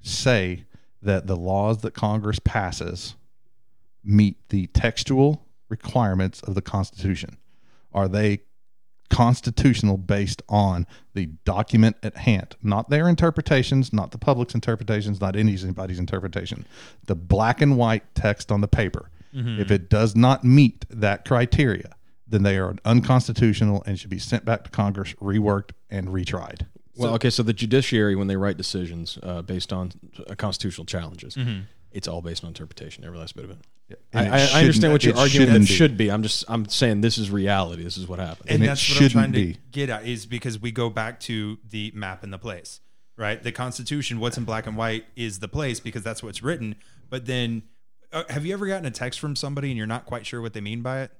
say that the laws that Congress passes meet the textual requirements of the Constitution. Are they constitutional based on the document at hand, not their interpretations, not the public's interpretations, not anybody's interpretation, the black and white text on the paper. If it does not meet that criteria, then they are unconstitutional and should be sent back to Congress, reworked, and retried. Well, okay, so the judiciary, when they write decisions uh, based on uh, constitutional challenges, it's all based on interpretation, every last bit of it. I, I, I understand what you're arguing. That shouldn't be. should be. I'm just I'm saying this is reality. This is what happened. and, and that's what I'm shouldn't trying to be. get at is because we go back to the map and the place, right? The Constitution, what's in black and white, is the place because that's what's written. But then, uh, have you ever gotten a text from somebody and you're not quite sure what they mean by it?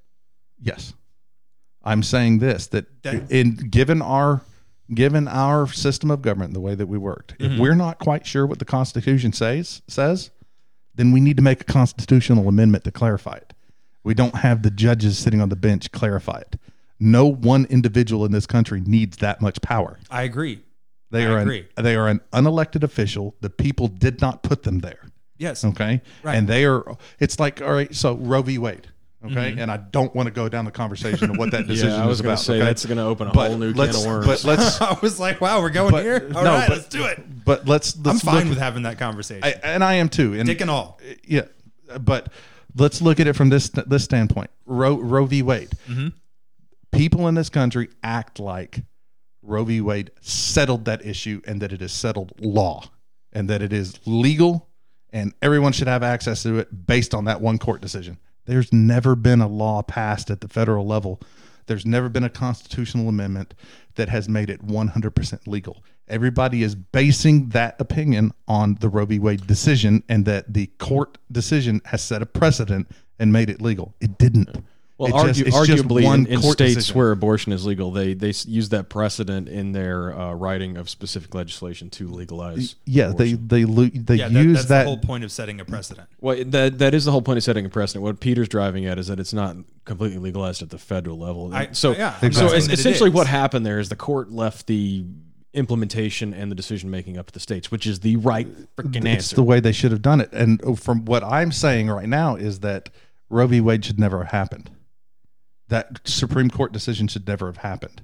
Yes. I'm saying this that, That- in given our given our system of government the way that we worked, if we're not quite sure what the Constitution says says, then we need to make a constitutional amendment to clarify it. We don't have the judges sitting on the bench clarify it. No one individual in this country needs that much power. I agree. They I are agree. an they are an unelected official. The people did not put them there. Yes. Okay. Right. And they are, it's like, all right, so Roe v. Wade. Okay. Mm-hmm. And I don't want to go down the conversation of what that decision yeah, I was is going about. to say okay? that's going to open a But whole new can let's- of worms. But let's, I was like, wow, we're going but, here. All no, right, but- let's do it. but let's, I'm fine look- with having that conversation. I, and I am too. And Dick and all. yeah, but let's look at it from this this standpoint. Roe, Roe v. Wade. Mm-hmm. People in this country act like Roe v. Wade settled that issue and that it is settled law and that it is legal and everyone should have access to it based on that one court decision. There's never been a law passed at the federal level. There's never been a constitutional amendment that has made it 100% legal. Everybody is basing that opinion on the Roe v. Wade decision and that the court decision has set a precedent and made it legal. It didn't. Well, It just- argu- it's just arguably, one in, in court states decision. where abortion is legal, they they use that precedent in their uh, writing of specific legislation to legalize. yeah, they abortion. they lo- they yeah, that, use that's that. the whole point of setting a precedent. Well, that that is the whole point of setting a precedent. What Peter's driving at is that it's not completely legalized at the federal level. I- so, yeah, so saying es- that it essentially, what happened there is the court left the implementation and the decision making up to the states, which is the right freaking answer. it's the way they should have done it. And from what I'm saying right now is that Roe v. Wade should never have happened. That Supreme Court decision should never have happened.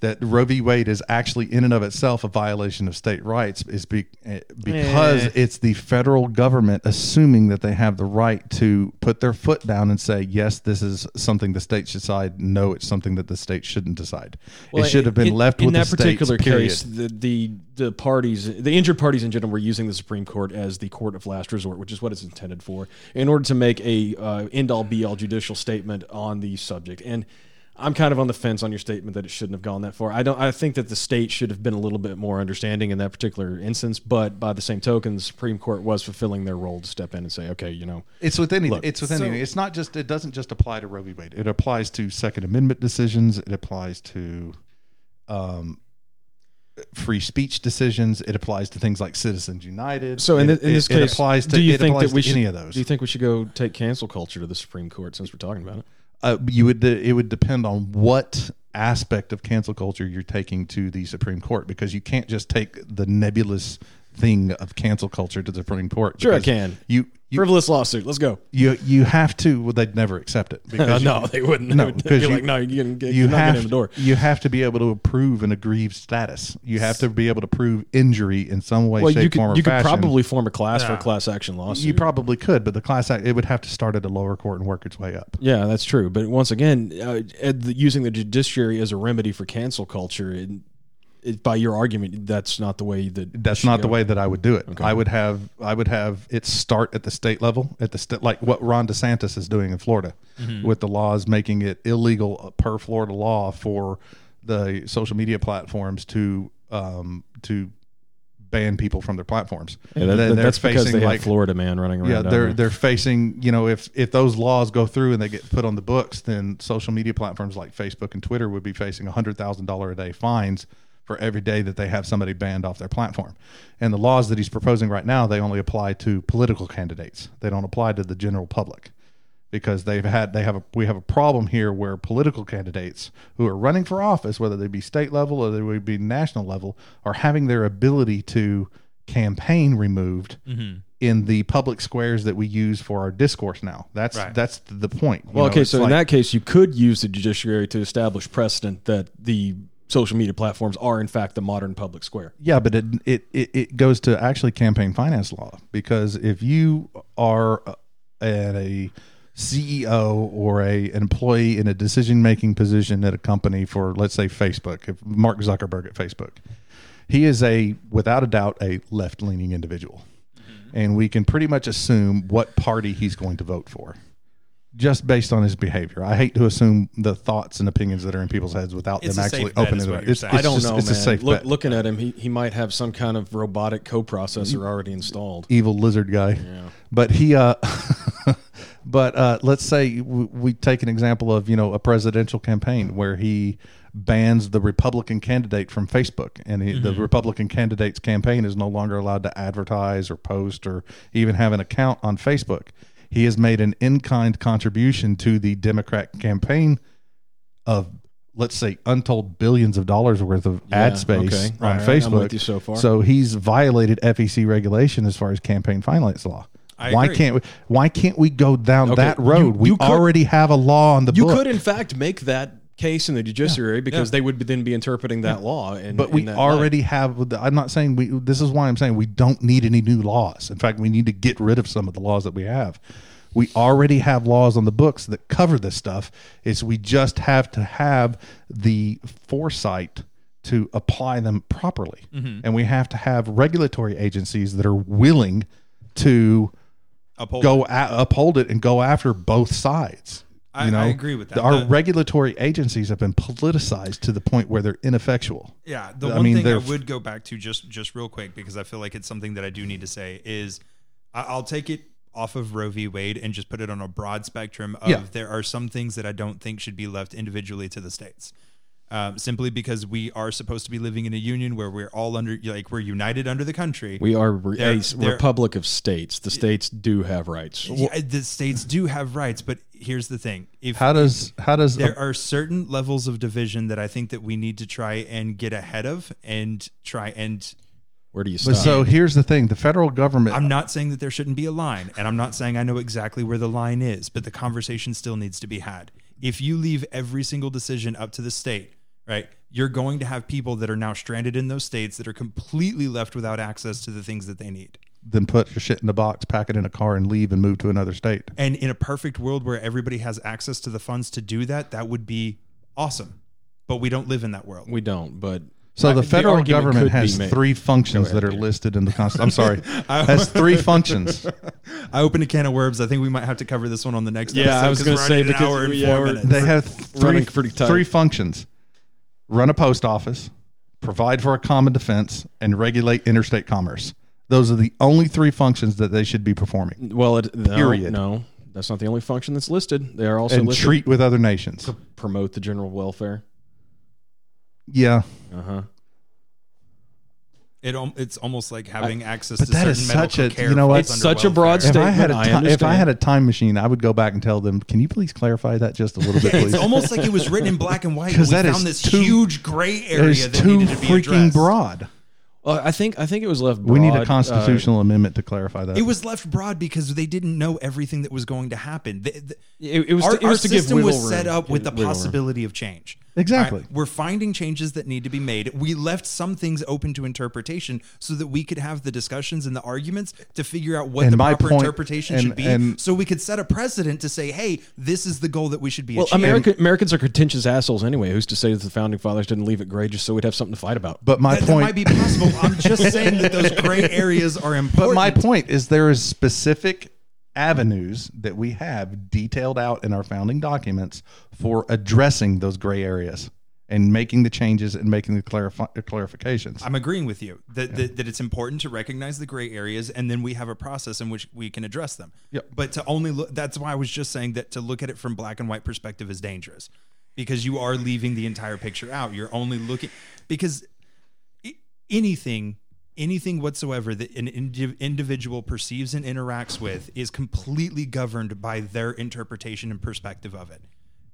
That Roe v. Wade is actually in and of itself a violation of state rights is be, eh, because Eh. it's the federal government assuming that they have the right to put their foot down and say, yes, this is something the state should decide. No, it's something that the state shouldn't decide. Well, it should have been in- left in with that the particular states, case. The, the the parties, the injured parties in general, were using the Supreme Court as the court of last resort, which is what it's intended for, in order to make a uh, end all be all judicial statement on the subject. And I'm kind of on the fence on your statement that it shouldn't have gone that far. I don't. I think that the state should have been a little bit more understanding in that particular instance. But by the same token, the Supreme Court was fulfilling their role to step in and say, okay, you know, It's with any. Look, it's with so- any. It's not just. It doesn't just apply to Roe v. Wade. It applies to Second Amendment decisions. It applies to, um, free speech decisions. It applies to things like Citizens United. So in, it, in this it, it case, applies to. do you it think that we should any of those? Do you think we should go take cancel culture to the Supreme Court since we're talking about it? Uh, you would. It would depend on what aspect of cancel culture you're taking to the Supreme Court because you can't just take the nebulous thing of cancel culture to the Supreme Court. Sure, I because can. You. You, Frivolous lawsuit. Let's go. you you have to. Well, they'd never accept it. Because you- no, they wouldn't. No, They would because be you- like, no, you're, getting, you you're not have getting in the door. you have to be able to prove an aggrieved status. You have to be able to prove injury in some way, Well, shape, you could form, or you could fashion. probably form a class for a class action lawsuit. you probably could, but the class act it would have to start at a lower court and work its way up. yeah, that's true. But once again, uh, ed- the- using the judiciary as a remedy for cancel culture, it, it, by your argument, that's not the way that That's should not the way that I would do it. Okay. I would have I would have it start at the state level, at the st- like what Ron DeSantis is doing in Florida, Mm-hmm. with the laws making it illegal per Florida law for the social media platforms to um, to ban people from their platforms. Yeah, that- They- that- they're that's because facing they like have Florida man running around. yeah they're they're facing you know if if those laws go through and they get put on the books then social media platforms like facebook and twitter would be facing $100000 a day fines for every day that they have somebody banned off their platform and the laws that he's proposing right now they only apply to political candidates they don't apply to the general public because they've had they have a we have a problem here where political candidates who are running for office whether they be state level or they would be national level are having their ability to campaign removed mm-hmm. in the public squares that we use for our discourse now that's Right. that's the point You well, know, okay. it's So in that case, you could use the judiciary to establish precedent that the social media platforms are in fact the modern public square. Yeah, but it, it it goes to actually campaign finance law because if you are at a CEO or a an employee in a decision making position at a company for let's say Facebook, if Mark Zuckerberg at Facebook, he is a without a doubt a left leaning individual, mm-hmm. and we can pretty much assume what party he's going to vote for. Just based on his behavior, I hate to assume the thoughts and opinions that are in people's heads without It's them actually opening it. up. It's, it's I don't just- know, It's man. a safe Look, bet. looking at him, he, he might have some kind of robotic coprocessor already installed. evil lizard guy. Yeah. But he, uh, but uh, let's say we, we take an example of you know a presidential campaign where he bans the Republican candidate from Facebook, and he, the Republican candidate's campaign is no longer allowed to advertise or post or even have an account on Facebook. He has made an in-kind contribution to the Democrat campaign of let's say untold billions of dollars worth of Yeah, ad space okay. on All right, Facebook. I'm with you so far. So he's violated FEC regulation as far as campaign finance law. I why agree. can't we? Why can't we go down Okay, that you- road? we you could- already have a law on the You book. could, in fact, make that case in the judiciary because Yeah. they would then be interpreting that law. In, but we already have. I'm not saying we. This is why I'm saying we don't need any new laws. In fact, we need to get rid of some of the laws that we have. We already have laws on the books that cover this stuff. Is we just have to have the foresight to apply them properly, Mm-hmm. and we have to have regulatory agencies that are willing to Uphold go a- uphold it and go after both sides. I- You know, I agree with that. Our The- regulatory agencies have been politicized to the point where they're ineffectual. Yeah, the I one mean, thing I they're- would go back to just just real quick because I feel like it's something that I do need to say is I- I'll take it off of Roe v. Wade and just put it on a broad spectrum of Yeah. there are some things that I don't think should be left individually to the states. Um, simply because we are supposed to be living in a union where we're all under, like, we're united under the country. We are re- They're- a they're- republic of states. The states do have rights. Yeah, the states do have rights, but here's the thing: if How does how does there are certain levels of division that I think that we need to try and get ahead of, and try and Where do you stop? but so here's the thing: the federal government. I'm not saying that there shouldn't be a line, and I'm not saying I know exactly where the line is, but the conversation still needs to be had. If you leave every single decision up to the state, right, you're going to have people that are now stranded in those states that are completely left without access to the things that they need. Then put your shit in a box, pack it in a car, and leave and move to another state. And in a perfect world where everybody has access to the funds to do that, that would be awesome. But we don't live in that world. we don't. But So I- the federal argument government has three functions ahead, that are Peter. listed in the Constitution. I'm sorry, has three functions. I opened a can of worms. I think we might have to cover this one on the next Yeah, episode. I was gonna we're say, already at an because hour and four yeah. They have three, Running pretty tight. three functions: run a post office, provide for a common defense, and regulate interstate commerce. Those are the only three functions that they should be performing. well, it, no, Period. No, that's not the only function that's listed. They are also and listed treat with other nations. promote the general welfare. Yeah, Uh huh. It, al- it's almost like having access but to that certain is medical such a- care. you know what? falls It's under such a broad welfare. if I had a Statement, I ti- if I understand. had a time machine, I would go back and tell them, "Can you please clarify that just a little bit, please?" It's almost like it was written in black and white. and 'Cause We that found is this too- huge gray area is that too needed to be freaking addressed. broad. Well, I think I think it was left. Broad. We need a broad, uh, constitutional amendment to clarify that. It was left broad because they didn't know everything that was going to happen. The- the- it, it was. our to, it was our to system wiggle was set room. up with the Wiggle room. possibility of change. Exactly. Right? We're finding changes that need to be made. We left some things open to interpretation so that we could have the discussions and the arguments to figure out what And the my proper point- interpretation and- should be. and- so we could set a precedent to say, hey, this is the goal that we should be Well, achieving. America, Americans are contentious assholes anyway. Who's to say that the founding fathers didn't leave it gray just so we'd have something to fight about? but my that, that point, might be possible. I'm just saying that those gray areas are important. but my point is, there is specific avenues that we have detailed out in our founding documents for addressing those gray areas and making the changes and making the clarifi- clarifications. I'm agreeing with you that, that that it's important to recognize the gray areas, and then we have a process in which we can address them. Yep. But to only look, that's why I was just saying that to look at it from black and white perspective is dangerous, because you are leaving the entire picture out. You're only looking because anything anything whatsoever that an indi- individual perceives and interacts with is completely governed by their interpretation and perspective of it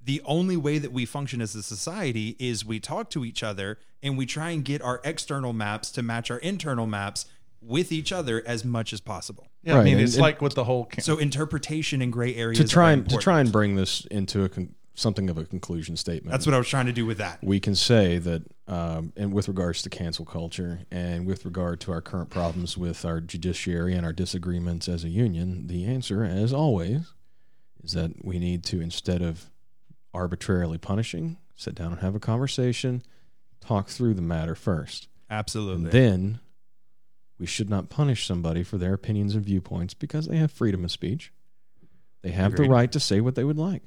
the only way that we function as a society is we talk to each other and we try and get our external maps to match our internal maps with each other as much as possible. yeah, I mean, and- it's and- like with the whole. Ca- So interpretation and gray areas to try and to try and bring this into a con- something of a conclusion statement. That's what I was trying to do with that. we can say that, um, and with regards to cancel culture, and with regard to our current problems with our judiciary and our disagreements as a union, the answer, as always, is that we need to instead of arbitrarily punishing, sit down and have a conversation, talk through the matter first, Absolutely. and then we should not punish somebody for their opinions and viewpoints because they have freedom of speech. They have Agreed. the right to say what they would like.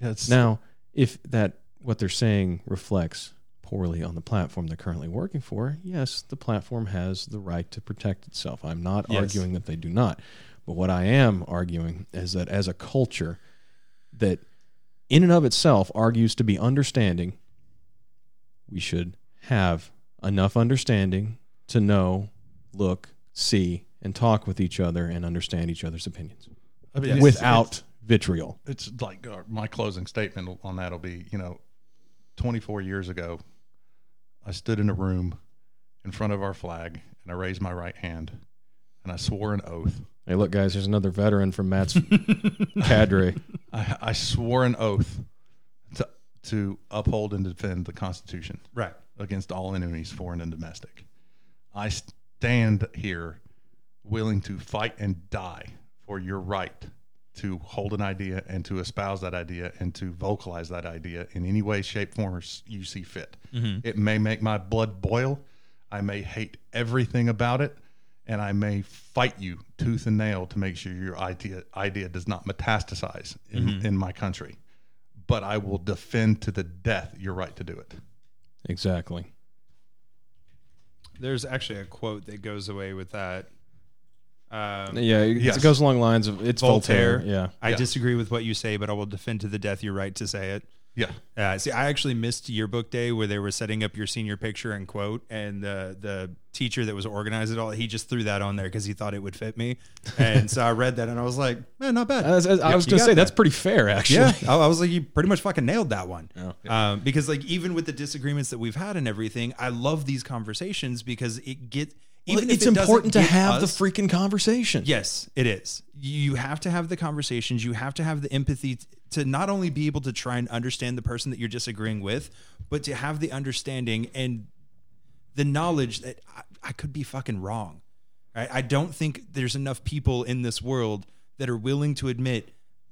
Yeah, Now, if that what they're saying reflects poorly on the platform they're currently working for, yes, the platform has the right to protect itself. I'm not Yes. arguing that they do not. But what I am arguing is that as a culture that in and of itself argues to be understanding, we should have enough understanding to know, look, see, and talk with each other and understand each other's opinions I mean, it's- without vitriol. it's like uh, my closing statement on that will be you know 24 years ago i stood in a room in front of our flag and i raised my right hand and i swore an oath Hey, look, guys, there's another veteran from Matt's cadre. i, I swore an oath to, to uphold and defend the constitution right. against all enemies foreign and domestic i stand here willing to fight and die for your right to hold an idea and to espouse that idea and to vocalize that idea in any way, shape, form, or you see fit. Mm-hmm. It may make my blood boil. I may hate everything about it, and I may fight you tooth and nail to make sure your idea idea does not metastasize in, mm-hmm. in my country. But I will defend to the death your right to do it. Exactly. There's actually a quote that goes away with that. Um, Yeah, it- Yes. it goes along the lines of it's Voltaire. Voltaire. Yeah. I Yeah. disagree with what you say, but I will defend to the death your right to say it. Yeah. Uh, see, I actually missed yearbook day where they were setting up your senior picture and quote, and the the teacher that was organizing it all, he just threw that on there because he thought it would fit me, and so I read that and I was like, man, not bad. I was, I was Yeah, gonna say that. that's pretty fair, actually. Yeah, I, I was like, you pretty much fucking nailed that one. Yeah. Um, because like even with the disagreements that we've had and everything, I love these conversations because it get Well, even if it's it important to have us- the freaking conversation. Yes, it is. You have to have the conversations. You have to have the empathy to not only be able to try and understand the person that you're disagreeing with, but to have the understanding and the knowledge that I, I could be fucking wrong. Right? I don't think there's enough people in this world that are willing to admit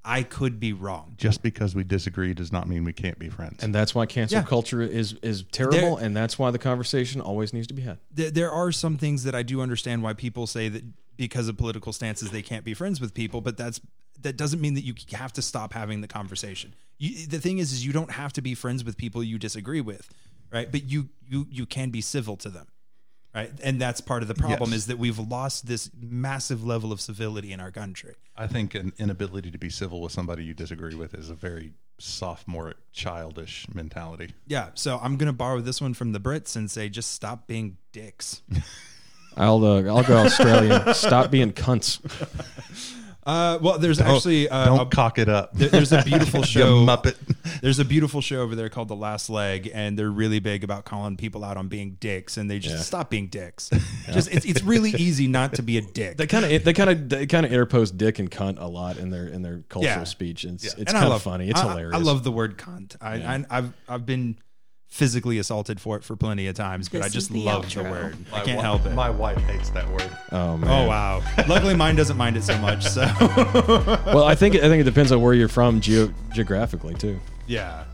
I could be wrong. Just because we disagree does not mean we can't be friends. And that's why cancel Yeah. culture is is terrible, and that's why the conversation always needs to be had. there, there are some things that I do understand why people say that because of political stances they can't be friends with people, but that's that doesn't mean that you have to stop having the conversation. You, the thing is, is you don't have to be friends with people you disagree with, right? But you you you can be civil to them, right? And that's part of the problem Yes. is that we've lost this massive level of civility in our country. I think an inability to be civil with somebody you disagree with is a very sophomore, childish mentality. Yeah, so I'm gonna borrow this one from the Brits and say just stop being dicks. I'll uh, I'll go Australian. Stop being cunts. Uh, well, there's actually uh, Don't a- cock it up. there- there's a beautiful you show. muppet. There's a beautiful show over there called The Last Leg, and they're really big about calling people out on being dicks, and they just Yeah. stop being dicks. Just it's, it's really easy not to be a dick. They kind of they kind of they kind of interpose dick and cunt a lot in their in their cultural Yeah. speech. It's it's kind of funny. It's I- hilarious. I love the word cunt. I, I I've I've been physically assaulted for it for plenty of times, but This I just the love the outro. word. I can't wi- help it. My wife hates that word. Oh, oh man. oh wow! Luckily, mine doesn't mind it so much. So Well, I think I think it depends on where you're from geo- geographically too. yeah,